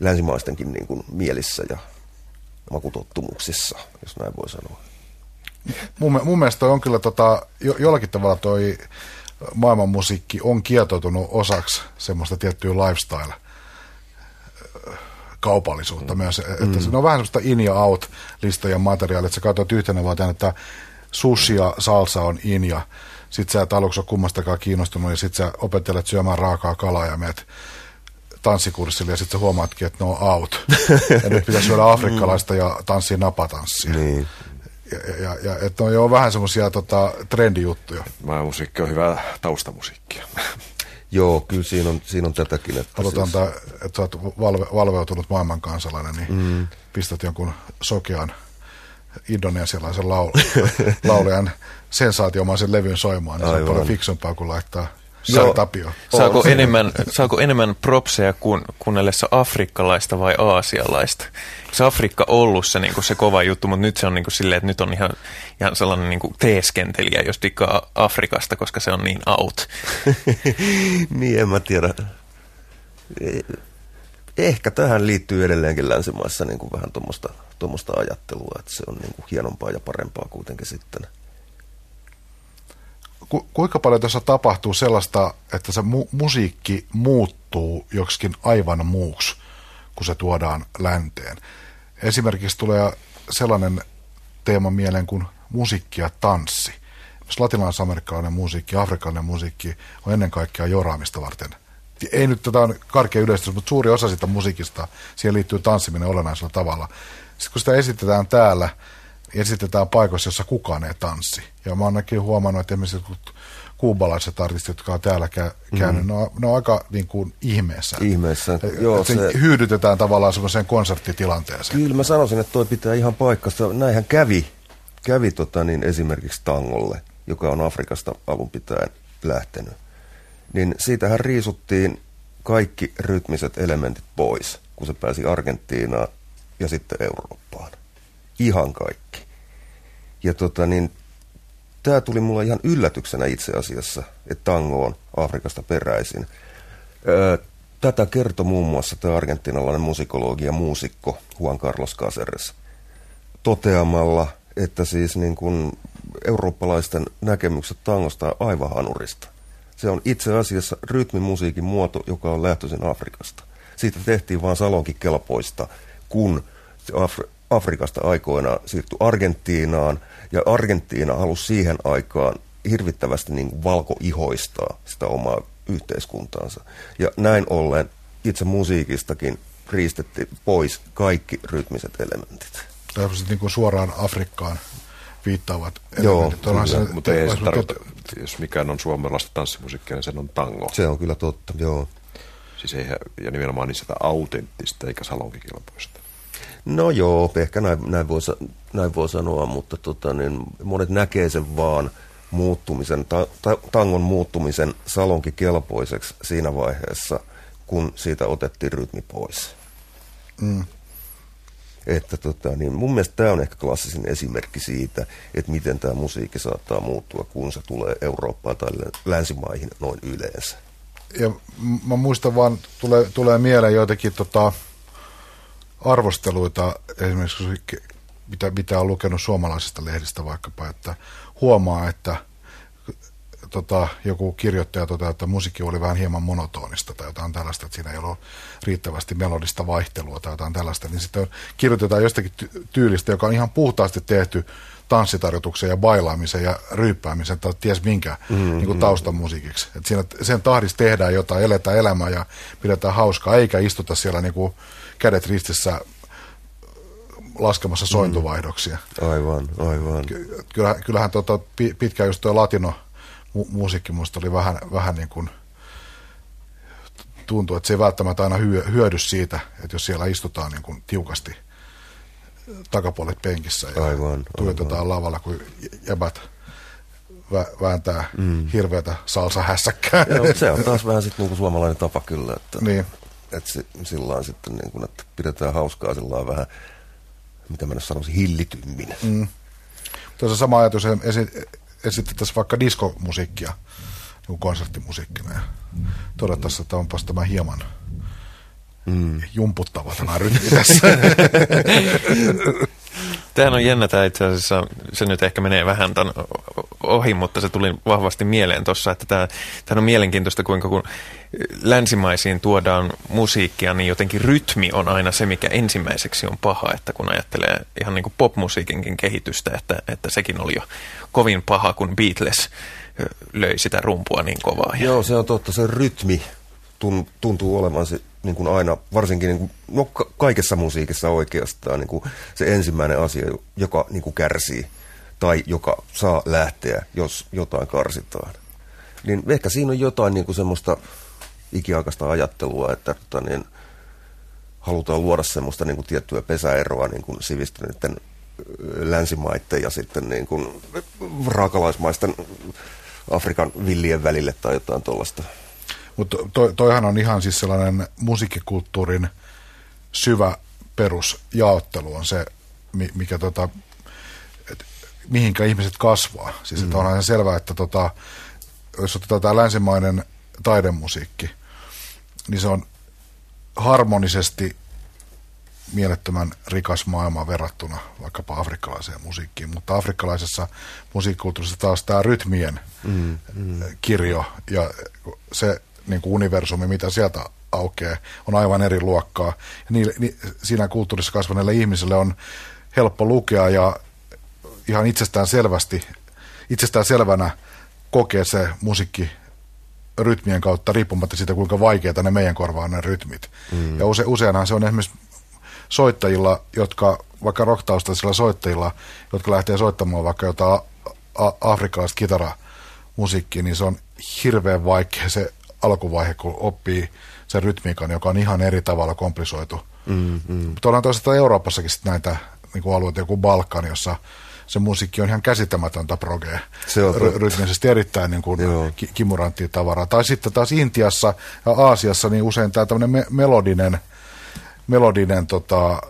länsimaistenkin niin kuin mielissä ja makutottumuksissa, jos näin voi sanoa. Mun, mun mielestä toi on kyllä tota, jo, jollakin tavalla toi maailmanmusiikki on kietoutunut osaksi semmoista tiettyä lifestyle kaupallisuutta mm. myös. Että mm. Se on vähän semmoista in ja out listojen materiaalia, että sä katsot yhtenä vuoteen, että sushi ja salsa on in ja sit sä et aluksi ole kummastakaan kiinnostunut ja sit sä opettelet syömään raakaa kalaa ja meet tanssikurssille ja sitten sä huomaatkin, että ne on out. ja nyt pitäisi syödä afrikkalaista ja tanssia napatanssia. Niin. Ja, ja, ja että on jo vähän semmoisia tota, trendijuttuja. musiikki on hyvää taustamusiikkia. Joo, kyllä siinä on, siinä on tätäkin. Että Halutaan, siis... että, että sä oot valve, valveutunut maailmankansalainen, niin mm. pistät jonkun sokean indonesialaisen laul, laulajan sensaatiomaisen levyn soimaan, niin Aivan. se on paljon fiksumpaa kuin laittaa Sari Tapio. Saako enemmän, saako enemmän propseja kuin kuunnellessa afrikkalaista vai aasialaista? Se Afrikka ollut se, niin kuin se kova juttu, mutta nyt se on niin kuin silleen, että nyt on ihan, ihan sellainen niin kuin teeskentelijä, jos tikkaa Afrikasta, koska se on niin out. niin, en mä tiedä. Ehkä tähän liittyy edelleenkin länsimaissa niin kuin vähän tuommoista ajattelua, että se on niin kuin hienompaa ja parempaa kuitenkin sitten ku, kuinka paljon tässä tapahtuu sellaista, että se mu- musiikki muuttuu joksikin aivan muuksi, kun se tuodaan länteen. Esimerkiksi tulee sellainen teema mieleen kuin musiikki ja tanssi. Myös latinalaisamerikkalainen musiikki, afrikkalainen musiikki on ennen kaikkea joraamista varten. Ei nyt tätä on karkea yleistys, mutta suuri osa sitä musiikista, siihen liittyy tanssiminen olennaisella tavalla. Sitten kun sitä esitetään täällä, esitetään paikoissa, jossa kukaan ei tanssi. Ja mä oon ainakin huomannut, että esimerkiksi kuubalaiset artistit, jotka on täällä käynyt, mm. ne, on, ne on aika niin kuin ihmeessä. Ihmeessä, joo. Se, hyydytetään tavallaan semmoiseen konserttitilanteeseen. Kyllä mä sanoisin, että toi pitää ihan paikkansa. Näinhän kävi, kävi tota, niin esimerkiksi tangolle, joka on Afrikasta alun pitäen lähtenyt. Niin siitähän riisuttiin kaikki rytmiset elementit pois, kun se pääsi Argentiinaan ja sitten Eurooppaan. Ihan kaikki. Ja tota, niin, tämä tuli mulle ihan yllätyksenä itse asiassa, että tango on Afrikasta peräisin. Tätä kertoi muun muassa tämä argentinalainen musikologi ja muusikko Juan Carlos Caceres toteamalla, että siis niin kuin eurooppalaisten näkemykset tangosta on aivan hanurista. Se on itse asiassa rytmimusiikin muoto, joka on lähtöisin Afrikasta. Siitä tehtiin vain salonkin kelpoista, kun Afri- Afrikasta aikoinaan siirtyi Argentiinaan, ja Argentiina halusi siihen aikaan hirvittävästi niin kuin valkoihoistaa sitä omaa yhteiskuntaansa. Ja näin ollen itse musiikistakin riistettiin pois kaikki rytmiset elementit. Tällaiset niin kuin suoraan Afrikkaan viittaavat Joo, elementit. Onhan kyllä, se- Mutta ei se tarkoita, jos mikään on suomalaista tanssimusiikkia, niin sen on tango. Se on kyllä totta, joo. Siis eihän, ja nimenomaan niin sitä autenttista eikä salonkikelpoista. No joo, ehkä näin, näin, voi, näin voi sanoa, mutta tota, niin monet näkee sen vaan muuttumisen, ta, ta, tangon muuttumisen salonkikelpoiseksi siinä vaiheessa, kun siitä otettiin rytmi pois. Mm. Että tota, niin mun mielestä tämä on ehkä klassisin esimerkki siitä, että miten tämä musiikki saattaa muuttua, kun se tulee Eurooppaan tai lä- länsimaihin noin yleensä. ja mä muistan vaan, tulee, tulee mieleen joitakin tota, arvosteluita, esimerkiksi mitä, mitä on lukenut suomalaisista lehdistä vaikkapa, että huomaa, että tota, joku kirjoittaja tota, että musiikki oli vähän hieman monotonista tai jotain tällaista, että siinä ei ollut riittävästi melodista vaihtelua tai jotain tällaista, niin sitten kirjoitetaan jostakin ty- tyylistä, joka on ihan puhtaasti tehty tanssitarjoituksen ja bailaamisen ja ryyppäämisen tai ties minkä mm, niin kuin taustamusiikiksi. Et siinä, sen tahdissa tehdään jotain, eletään elämää ja pidetään hauskaa, eikä istuta siellä niin kuin kädet ristissä laskemassa sointuvaihdoksia. Aivan, aivan. Ky- Kyllähän, kyllähän tota, pi- pitkään just tuo latino mu- musiikki musta oli vähän, vähän niin kuin tuntuu, että se ei välttämättä aina hyö, hyödy siitä, että jos siellä istutaan niin kuin tiukasti takapuolet penkissä ja Aivan, tuijotetaan lavalla, kun jäbät vä- vääntää mm. hirveätä salsa hässäkkää. Joo, mutta se on taas vähän sitten niinku suomalainen tapa kyllä, että, Niin. että si, sillä sitten niin kuin, että pidetään hauskaa sillä vähän, mitä mä nyt sanoisin, hillitymmin. Mm. Tuossa sama ajatus esi- esitettäisiin vaikka diskomusiikkia niin konserttimusiikkina ja todettaisiin, että onpas tämä hieman mm. jumputtava tämä rytmi tässä. Tämähän on jännä tämä itse asiassa, se nyt ehkä menee vähän tämän ohi, mutta se tuli vahvasti mieleen tuossa, että tämä, tämä on mielenkiintoista, kuinka kun länsimaisiin tuodaan musiikkia, niin jotenkin rytmi on aina se, mikä ensimmäiseksi on paha, että kun ajattelee ihan niin kuin popmusiikinkin kehitystä, että, että sekin oli jo kovin paha, kun Beatles löi sitä rumpua niin kovaa. Joo, se on totta. Se rytmi tun, tuntuu olevan se niin kuin aina, varsinkin niin kuin, no, ka- kaikessa musiikissa oikeastaan niin kuin se ensimmäinen asia, joka niin kuin kärsii tai joka saa lähteä, jos jotain karsitaan. Niin ehkä siinä on jotain niin kuin semmoista ikiaikaista ajattelua, että tota, niin, halutaan luoda semmoista niin kuin tiettyä pesäeroa niin kuin sivistyneiden länsimaiden ja sitten niin kuin raakalaismaisten Afrikan villien välille tai jotain tuollaista. Mutta to, toihan on ihan siis sellainen musiikkikulttuurin syvä perusjaottelu on se, mi- mikä tota, et, mihinkä ihmiset kasvaa. Siis mm. että onhan se selvää, että tota, jos otetaan tämä länsimainen taidemusiikki, niin se on harmonisesti mielettömän rikas maailma verrattuna vaikkapa afrikkalaiseen musiikkiin, mutta afrikkalaisessa musiikkikulttuurissa taas tämä rytmien mm, mm. kirjo ja se niin kuin universumi, mitä sieltä aukeaa, on aivan eri luokkaa. Ja niille, ni, siinä kulttuurissa kasvaneille ihmisille on helppo lukea ja ihan itsestään selvästi, itsestään selvänä kokea se musiikki rytmien kautta, riippumatta siitä, kuinka vaikeita ne meidän korvaan ne rytmit. Mm. Ja use, useinhan se on esimerkiksi soittajilla, jotka, vaikka rocktaustaisilla soittajilla, jotka lähtee soittamaan vaikka jotain afrikkalaista kitaramusiikkia, niin se on hirveän vaikea se alkuvaihe, kun oppii sen rytmiikan, joka on ihan eri tavalla komplisoitu. Mm, mm. Mutta ollaan toisaalta Euroopassakin sit näitä niin kuin alueita, joku Balkan, jossa se musiikki on ihan käsittämätöntä progea. Se on Ry- rytmisesti erittäin niin kuin ki- kimuranttia tavaraa. Tai sitten taas Intiassa ja Aasiassa, niin usein tämä tämmöinen me- melodinen, melodinen tota,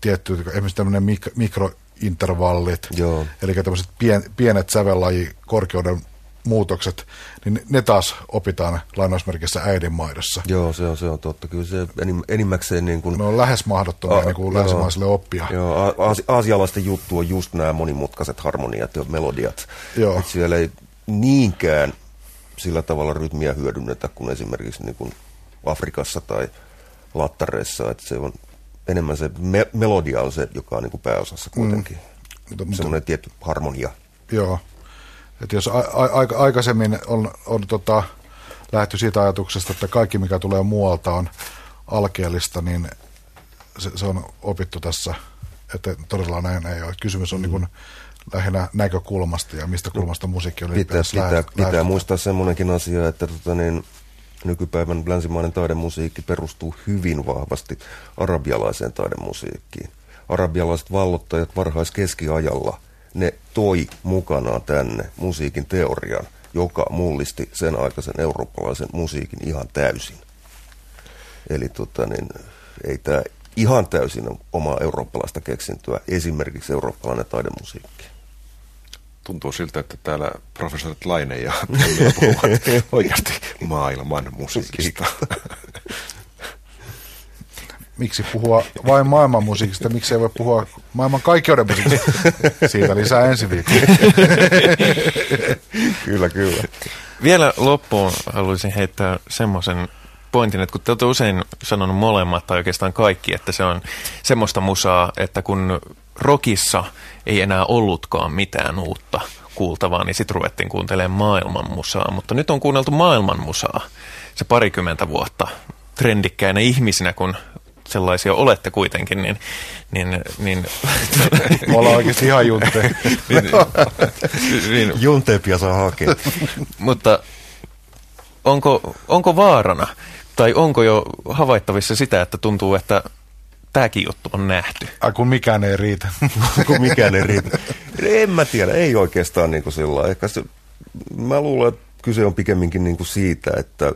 tietty, esimerkiksi tämmöinen mik- mikrointervallit, Joo. eli tämmöiset pien, pienet sävellaji korkeuden muutokset, niin ne taas opitaan lainausmerkissä äidinmaidossa. Joo, se on, se on totta. Kyllä se enim, enimmäkseen niin kuin... Ne on lähes mahdottomia A- niin kuin joo. länsimaisille oppia. Joo, aasi- aasialaisten juttu on just nämä monimutkaiset harmoniat ja melodiat. Joo. Et siellä ei niinkään sillä tavalla rytmiä hyödynnetä kuin esimerkiksi niin kuin Afrikassa tai Lattareissa. Että se on enemmän se me- melodia on se, joka on niin kuin pääosassa kuitenkin. Mm. Semmoinen tietty harmonia. Joo. Et jos a- a- aika- aikaisemmin on, on tota, lähty siitä ajatuksesta, että kaikki mikä tulee muualta on alkeellista, niin se, se on opittu tässä, että todella näin ei ole. Kysymys on mm. niin lähinnä näkökulmasta ja mistä kulmasta musiikki oli Pitää, pitää, lähe- pitää lähe- muistaa semmoinenkin asia, että tota niin, nykypäivän länsimainen taidemusiikki perustuu hyvin vahvasti arabialaiseen taidemusiikkiin. Arabialaiset vallottajat varhaiskeskiajalla, ne toi mukanaan tänne musiikin teorian, joka mullisti sen aikaisen eurooppalaisen musiikin ihan täysin. Eli tota niin, ei tämä ihan täysin omaa eurooppalaista keksintöä, esimerkiksi eurooppalainen taidemusiikki. Tuntuu siltä, että täällä professorit Laine ja puhuvat oikeasti maailman musiikista. Miksi puhua vain maailman musiikista, miksi ei voi puhua maailman kaikkeuden musiikista? Siitä lisää ensi viikolla. Kyllä, kyllä. Vielä loppuun haluaisin heittää semmoisen pointin, että kun te olette usein sanonut molemmat tai oikeastaan kaikki, että se on semmoista musaa, että kun rockissa ei enää ollutkaan mitään uutta kuultavaa, niin sitten ruvettiin kuuntelemaan maailman musaa. Mutta nyt on kuunneltu maailman musaa se parikymmentä vuotta trendikkäinä ihmisinä, kun sellaisia olette kuitenkin, niin, niin, niin, Me ollaan oikeasti ihan juntteja. niin, niin Junteepia saa hakea. Mutta onko, onko vaarana tai onko jo havaittavissa sitä, että tuntuu, että tämäkin juttu on nähty? Ai kun mikään ei riitä. kun mikään ei riitä. En mä tiedä, ei oikeastaan niin kuin sillä. Ehkä se, mä luulen, että kyse on pikemminkin niin kuin siitä, että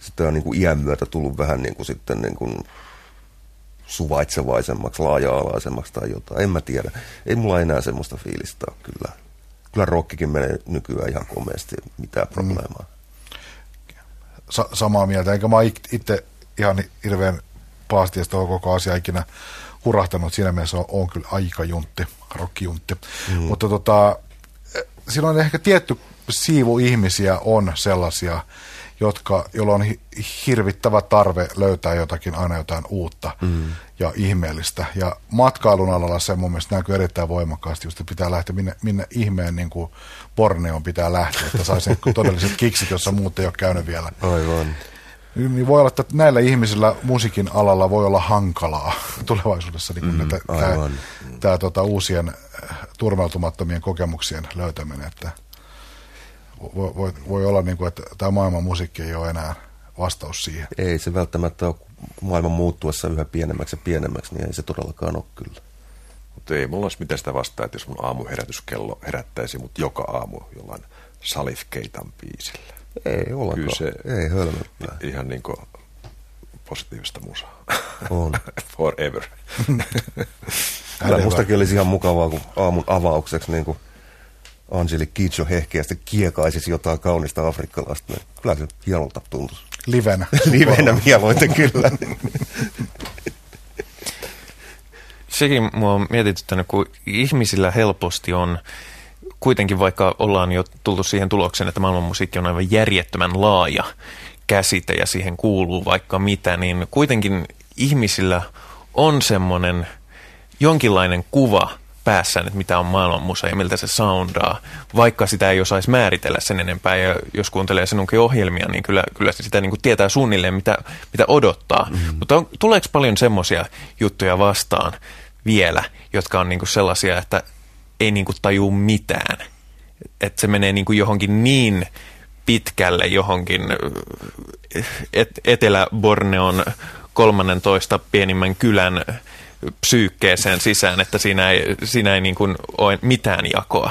sitä on niin kuin iän myötä tullut vähän niin kuin sitten niin kuin suvaitsevaisemmaksi, laaja-alaisemmaksi tai jotain. En mä tiedä. Ei mulla enää semmoista fiilistä ole kyllä. Kyllä rockikin menee nykyään ihan komeasti, mitään probleemaa. Sa- samaa mieltä. Enkä mä itse ihan hirveän pahasti tuohon koko asia ikinä hurahtanut. Siinä mielessä on, on kyllä aika juntti, rockijuntti. Mm. Mutta tota, eh, on ehkä tietty siivu ihmisiä on sellaisia, jotka, joilla on hi- hirvittävä tarve löytää jotakin, aina jotain uutta mm. ja ihmeellistä. Ja matkailun alalla se mun mielestä näkyy erittäin voimakkaasti, just että pitää lähteä, minne, minne ihmeen niin kuin Borneon pitää lähteä, että saisi todelliset kiksit, jossa muut ei ole käynyt vielä. Aivan. Niin voi olla, että näillä ihmisillä musiikin alalla voi olla hankalaa tulevaisuudessa niin mm, tämä tota, uusien äh, turmeltumattomien kokemuksien löytäminen. Että voi, voi, voi olla, niin kuin, että tämä maailman musiikki ei ole enää vastaus siihen. Ei se välttämättä ole maailman muuttuessa yhä pienemmäksi ja pienemmäksi, niin ei se todellakaan ole kyllä. Mutta ei mulla olisi mitään sitä vastaa, että jos mun aamuherätyskello herättäisi mut joka aamu jollain Salif Keitan biisillä. Ei ollenkaan. Kyllä se Ei hölmöppää. ihan niin kuin positiivista musaa. On. Forever. Kyllä mustakin olisi ihan mukavaa, kun aamun avaukseksi niin kuin Angeli Kidjo hehkeästi kiekaisisi jotain kaunista afrikkalaista. Kyllä se hienolta tuntuisi. Livenä. Livenä mieluiten kyllä. Sekin mua on mietityttänyt, kun ihmisillä helposti on, kuitenkin vaikka ollaan jo tultu siihen tulokseen, että maailmanmusiikki on aivan järjettömän laaja käsite ja siihen kuuluu vaikka mitä, niin kuitenkin ihmisillä on semmoinen jonkinlainen kuva päässään, että mitä on maailmanmusa ja miltä se soundaa, vaikka sitä ei osaisi määritellä sen enempää. Ja jos kuuntelee sinunkin ohjelmia, niin kyllä, kyllä se sitä niin kuin tietää suunnilleen, mitä, mitä odottaa. Mm. Mutta on, tuleeko paljon semmoisia juttuja vastaan vielä, jotka on niin kuin sellaisia, että ei niin kuin tajuu mitään? Että se menee niin kuin johonkin niin pitkälle johonkin et, Etelä-Borneon 13 pienimmän kylän psyykkeeseen sisään, että siinä ei, siinä ei niin kuin ole mitään jakoa.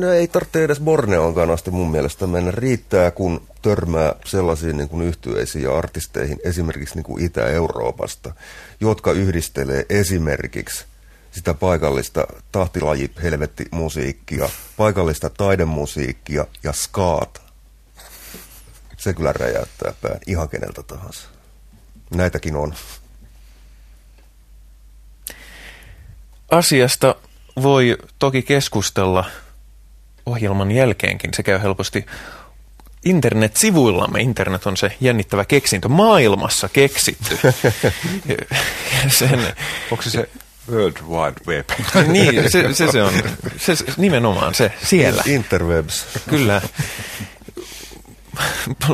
No ei tarvitse edes Borneonkaan asti mun mielestä mennä. Riittää, kun törmää sellaisiin niin kuin yhtyeisiin ja artisteihin esimerkiksi niin kuin Itä-Euroopasta, jotka yhdistelee esimerkiksi sitä paikallista tahtilaji helvetti paikallista taidemusiikkia ja skaata. Se kyllä räjäyttää pään ihan keneltä tahansa. Näitäkin on. Asiasta voi toki keskustella ohjelman jälkeenkin. Se käy helposti internet-sivuillamme. Internet on se jännittävä keksintö, maailmassa keksitty. sen, Onko se se World Wide Web? niin, se, se, se on se, nimenomaan se siellä. Interwebs. Kyllä.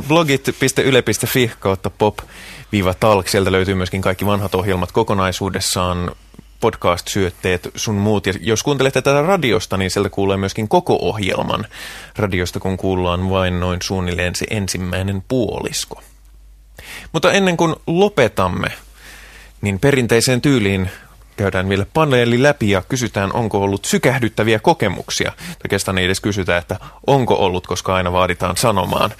blogit.yle.fi kautta pop-talk. Sieltä löytyy myöskin kaikki vanhat ohjelmat kokonaisuudessaan, podcast-syötteet, sun muut. Ja jos kuuntelette tätä radiosta, niin sieltä kuulee myöskin koko ohjelman radiosta, kun kuullaan vain noin suunnilleen se ensimmäinen puolisko. Mutta ennen kuin lopetamme, niin perinteiseen tyyliin käydään vielä paneeli läpi ja kysytään, onko ollut sykähdyttäviä kokemuksia. Oikeastaan ei edes kysytä, että onko ollut, koska aina vaaditaan sanomaan,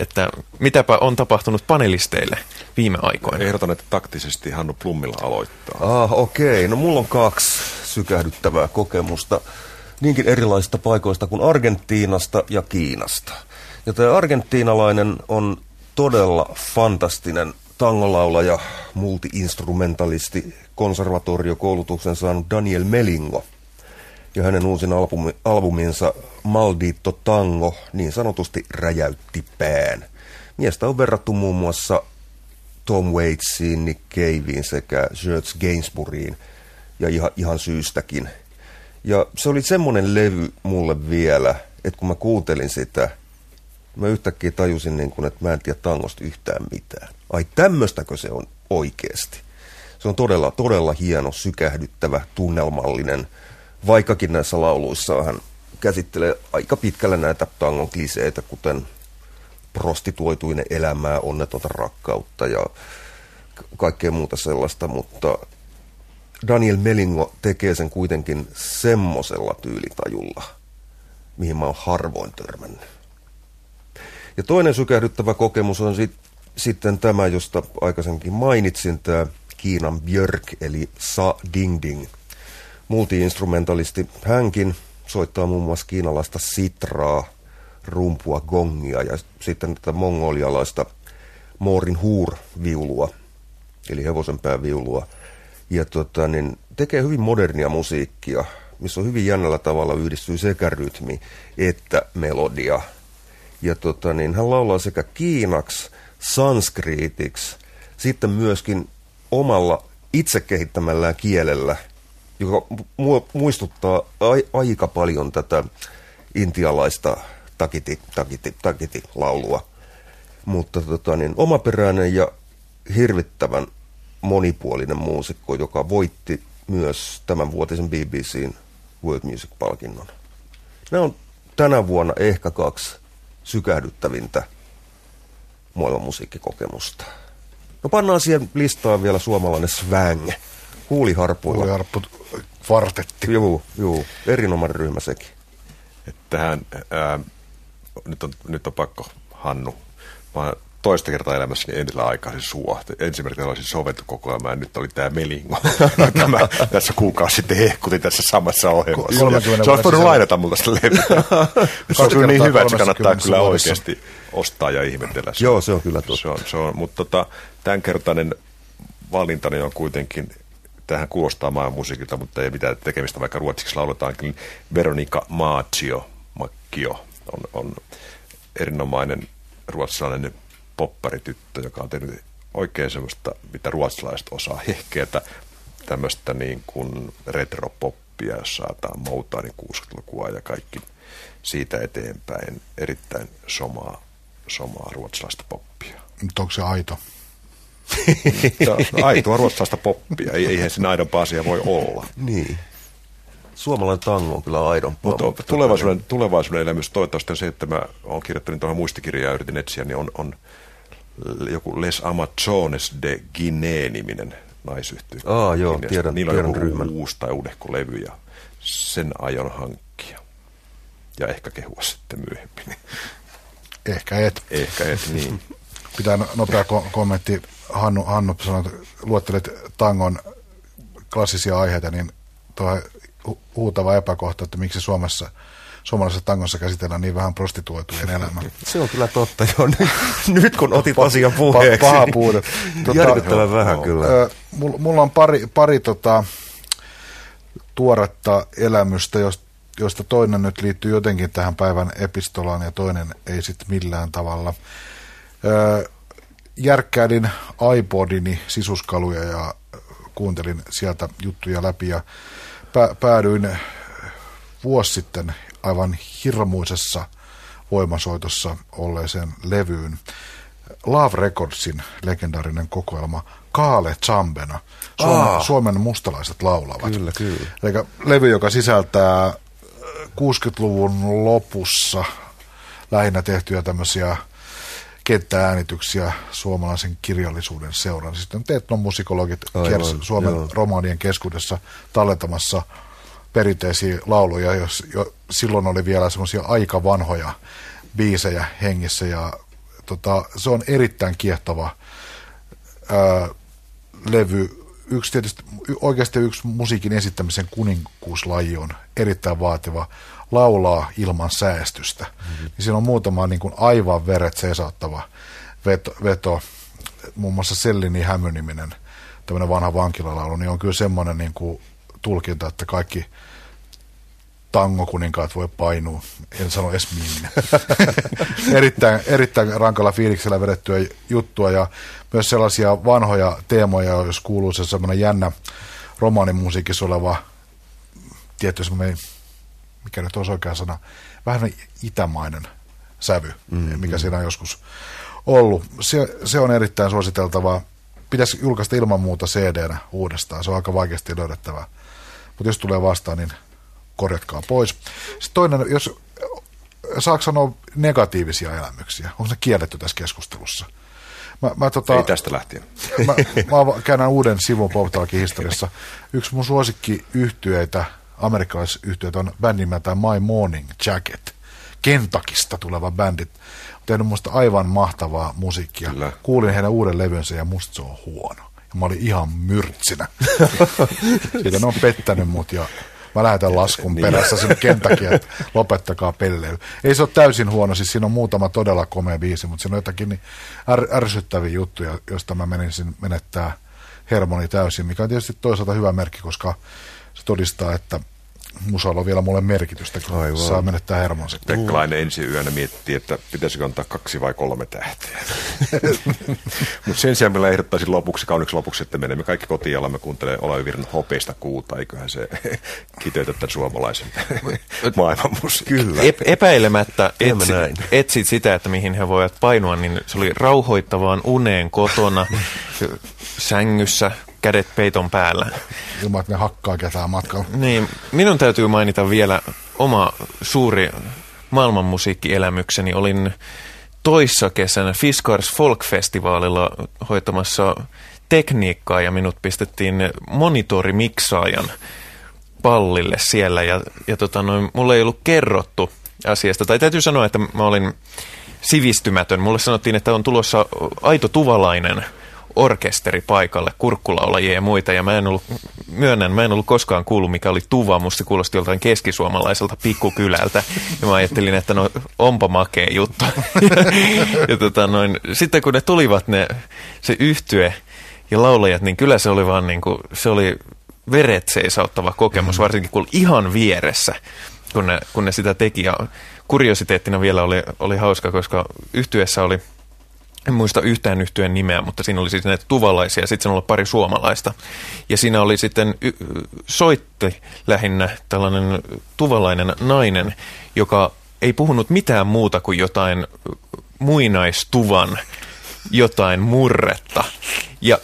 että mitäpä on tapahtunut panelisteille viime aikoina. Ehdotan, että taktisesti Hannu Plummilla aloittaa. Ah, okei. Okay. No mulla on kaksi sykähdyttävää kokemusta niinkin erilaisista paikoista kuin Argentiinasta ja Kiinasta. Ja tämä argentiinalainen on todella fantastinen tangolaulaja, multiinstrumentalisti, konservatoriokoulutuksen saanut Daniel Melingo. Ja hänen uusin albumi, albuminsa Maldito Tango niin sanotusti räjäytti pään. Miestä on verrattu muun muassa Tom Waitsiin, Nick Caveen sekä George Gainsbourghiin ja ihan, ihan syystäkin. Ja se oli semmoinen levy mulle vielä, että kun mä kuuntelin sitä, mä yhtäkkiä tajusin, niin kun, että mä en tiedä tangosta yhtään mitään. Ai tämmöistäkö se on oikeasti? Se on todella, todella hieno, sykähdyttävä, tunnelmallinen, vaikkakin näissä lauluissa hän käsittelee aika pitkälle näitä tangon kliseitä, kuten prostituoituinen elämää, onnetonta rakkautta ja kaikkea muuta sellaista, mutta Daniel Melingo tekee sen kuitenkin semmosella tyylitajulla, mihin mä oon harvoin törmännyt. Ja toinen sykähdyttävä kokemus on sit, sitten tämä, josta aikaisemmin mainitsin, tämä Kiinan Björk, eli Sa Ding Ding. Multiinstrumentalisti hänkin soittaa muun muassa kiinalaista sitraa, rumpua, gongia ja sitten tätä mongolialaista Moorin huur-viulua, eli hevosenpääviulua. Ja tota, niin tekee hyvin modernia musiikkia, missä on hyvin jännällä tavalla yhdistyy sekä rytmi että melodia. Ja tota, niin hän laulaa sekä kiinaksi, sanskriitiksi, sitten myöskin omalla itse kehittämällään kielellä, joka muistuttaa aika paljon tätä intialaista takiti, takiti, takiti laulua. Mutta tota, niin, omaperäinen ja hirvittävän monipuolinen muusikko, joka voitti myös tämän vuotisen BBCn World Music-palkinnon. Ne on tänä vuonna ehkä kaksi sykähdyttävintä maailman musiikkikokemusta. No pannaan siihen listaan vielä suomalainen swang. Huuliharpuilla. Huuliharppu vartetti. Joo, joo. Erinomainen ryhmä sekin. Että tähän, ää, nyt, on, nyt on pakko, Hannu. Mä toista kertaa elämässäni edellä aikaisin sua. Ensimmäinen olisin sovettu koko ajan, ja nyt oli tämä Melingo. tämä tässä kuukausi sitten hehkutin tässä samassa ohjelmassa. Se olisi voinut lainata multa sitä levyä. se on kyllä niin hyvä, että se kannattaa kyllä oikeasti ostaa ja ihmetellä. Joo, se on kyllä totta. Se on, se on, mutta tota, tämänkertainen valintani on kuitenkin tähän kuulostaa maailman musiikilta, mutta ei mitään tekemistä, vaikka ruotsiksi lauletaankin. Niin Veronika Maaccio, Makkio, on, on erinomainen ruotsalainen popparityttö, joka on tehnyt oikein semmoista, mitä ruotsalaiset osaa hehkeätä, tämmöistä niin kuin retropoppia, jos saataan Motardin 60-lukua ja kaikki siitä eteenpäin. Erittäin somaa, somaa ruotsalaista poppia. Mutta onko se aito? no, aitoa ruotsalaista poppia. Ei, eihän siinä aidompaa asia voi olla. Niin. Suomalainen tango on kyllä aidompaa. Mutta, mutta tulevaisuuden, tulevaisuuden elämys toivottavasti on se, että mä oon kirjoittanut tuohon muistikirjaan ja yritin etsiä, niin on, on joku Les Amazones de Guinea-niminen naisyhtiö. Aa, joo, Guineasta. tiedän, Niillä tiedän on joku ryhmän. uusi tai uudehko levy ja sen aion hankkia. Ja ehkä kehua sitten myöhemmin. Ehkä et. Ehkä et, niin. Pitää no- nopea ko- kommentti. Hannu, Hannu sanoi, että luettelet tangon klassisia aiheita, niin tuo hu- huutava epäkohta, että miksi Suomessa suomalaisessa tangossa käsitellään niin vähän prostituoitujen elämää. Se on kyllä totta, joo. Nyt, kun otit asian puheeksi. Paha puute. Tota, Järkyttävän vähän joo. kyllä. Mulla on pari, pari tota, tuoretta elämystä, joista toinen nyt liittyy jotenkin tähän päivän epistolaan ja toinen ei sitten millään tavalla. Järkkäilin iPodini sisuskaluja ja kuuntelin sieltä juttuja läpi ja pä- päädyin vuosi sitten aivan hirmuisessa voimasoitossa olleeseen levyyn. Love Recordsin legendaarinen kokoelma Kaale Chambena, Suomen, Aa. Suomen mustalaiset laulavat. Kyllä, kyllä. Eli levy, joka sisältää äh, 60-luvun lopussa lähinnä tehtyjä tämmöisiä kenttääänityksiä suomalaisen kirjallisuuden seuran. Sitten etnomusikologit Aivan, kiersi Suomen joo. romaanien keskuudessa tallentamassa perinteisiä lauluja, jos jo silloin oli vielä semmoisia aika vanhoja biisejä hengissä ja tota, se on erittäin kiehtova ää, levy. Yksi tietysti, oikeasti yksi musiikin esittämisen kuninkuuslaji on erittäin vaativa. Laulaa ilman säästystä. Mm-hmm. Niin siinä on muutama niin kuin aivan veret seisauttava veto, veto. Muun muassa Sellini Hämyniminen, tämmöinen vanha vankilalaulu, niin on kyllä semmoinen niin kuin tulkinta, että kaikki tangokuninkaat voi painua, en sano edes minne. erittäin, erittäin rankalla fiiliksellä vedettyä juttua ja myös sellaisia vanhoja teemoja, jos kuuluu se semmoinen jännä romaanimusiikissa oleva tietty semmoinen, mikä nyt olisi oikea sana, vähän itämainen sävy, mm-hmm. mikä siinä on joskus ollut. Se, se on erittäin suositeltavaa. Pitäisi julkaista ilman muuta CD-nä uudestaan, se on aika vaikeasti löydettävää. Mutta jos tulee vastaan, niin korjatkaa pois. Sitten toinen, jos saako sanoa negatiivisia elämyksiä, onko ne kielletty tässä keskustelussa? Mä, mä, tota, Ei tästä lähtien. mä, mä käännän uuden sivun Poptalkin historiassa. Yksi mun suosikki yhtyeitä, amerikkalaisyhtyeitä on bändi nimeltään My Morning Jacket. Kentakista tuleva bändi. On tehnyt musta aivan mahtavaa musiikkia. Kyllä. Kuulin heidän uuden levynsä ja musta se on huono. Ja mä olin ihan myrtsinä. Siitä ne on pettänyt mut ja mä lähetän laskun Niin. perässä sinne Kentakia, että lopettakaa pelleily. Ei se ole täysin huono, siis siinä on muutama todella komea biisi, mutta siinä on jotakin niin är, ärsyttäviä juttuja, joista mä menisin menettää hermoni täysin, mikä on tietysti toisaalta hyvä merkki, koska se todistaa, että musalla on vielä mulle merkitystä, kun Aivan. saa menettää hermonsa. Pekkalainen ensi yönä miettii, että pitäisikö antaa kaksi vai kolme tähteä. Mutta sen sijaan meillä ehdottaisin lopuksi, kauniksi lopuksi, että menemme kaikki kotiin ja alamme kuuntelee Olavi Virran hopeista kuuta. Eiköhän se kiteytä tämän suomalaisen maailman musiikin. Kyllä. Ep- epäilemättä Teemme etsi, näin. etsit sitä, että mihin he voivat painua, niin se oli rauhoittavaan uneen kotona, sängyssä, kädet peiton päällä. Ilman, että ne hakkaa ketään matkalla. Niin, minun täytyy mainita vielä oma suuri maailmanmusiikkielämykseni. Olin toissa kesänä Fiskars Folk-festivaalilla hoitamassa tekniikkaa ja minut pistettiin monitorimiksaajan pallille siellä ja, ja tota noin, mulle ei ollut kerrottu asiasta. Tai täytyy sanoa, että mä olin sivistymätön. Mulle sanottiin, että on tulossa aito tuvalainen orkesteri paikalle, kurkkulaulajia ja muita, ja mä en ollut, myönnän, mä en ollut koskaan kuullut, mikä oli tuva, musta kuulosti joltain keskisuomalaiselta pikkukylältä, ja mä ajattelin, että no onpa makea juttu. ja, ja tota noin, sitten kun ne tulivat ne, se yhtye ja laulajat, niin kyllä se oli vaan niin kuin, se oli veret seisauttava kokemus, varsinkin kun ihan vieressä, kun ne, kun ne sitä teki, ja kuriositeettina vielä oli, oli hauska, koska yhtyessä oli en muista yhtään yhtyeen nimeä, mutta siinä oli siis näitä tuvalaisia sitten oli pari suomalaista. Ja siinä oli sitten y- soitti lähinnä tällainen tuvalainen nainen, joka ei puhunut mitään muuta kuin jotain muinaistuvan jotain murretta. Ja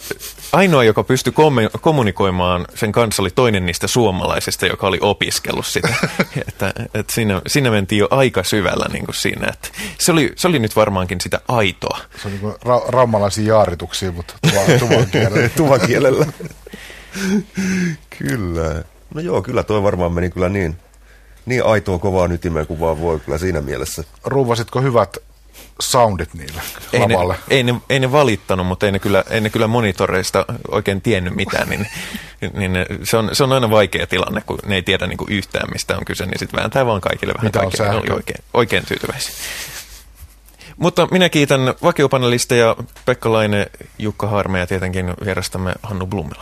ainoa, joka pystyi komme- kommunikoimaan sen kanssa, oli toinen niistä suomalaisista, joka oli opiskellut sitä. että, että siinä, siinä mentiin jo aika syvällä niin kuin siinä. Että se, oli, se oli nyt varmaankin sitä aitoa. Se on niin kuin ra- raumalaisia jaarituksia, mutta tuvan, tuvan kielellä. Tuvakielellä. kyllä. No joo, kyllä toi varmaan meni kyllä niin, niin aitoa kovaa ytimeen kuin vaan voi kyllä siinä mielessä. Ruuvasitko hyvät soundit niille Ei ne, lavalle? ei, ne, ei ne valittanut, mutta ei ne kyllä, ei ne kyllä monitoreista oikein tiennyt mitään, niin, niin ne- se, on, se on aina vaikea tilanne, kun ne ei tiedä niin kuin yhtään mistä on kyse, niin sitten vääntää vaan kaikille vähän Mitä kaikille. Ne oli oikein, oikein tyytyväisiä. Mutta minä kiitän vakiopanelisteja Pekka Laine, Jukka Harme ja tietenkin vierastamme Hannu Blumila.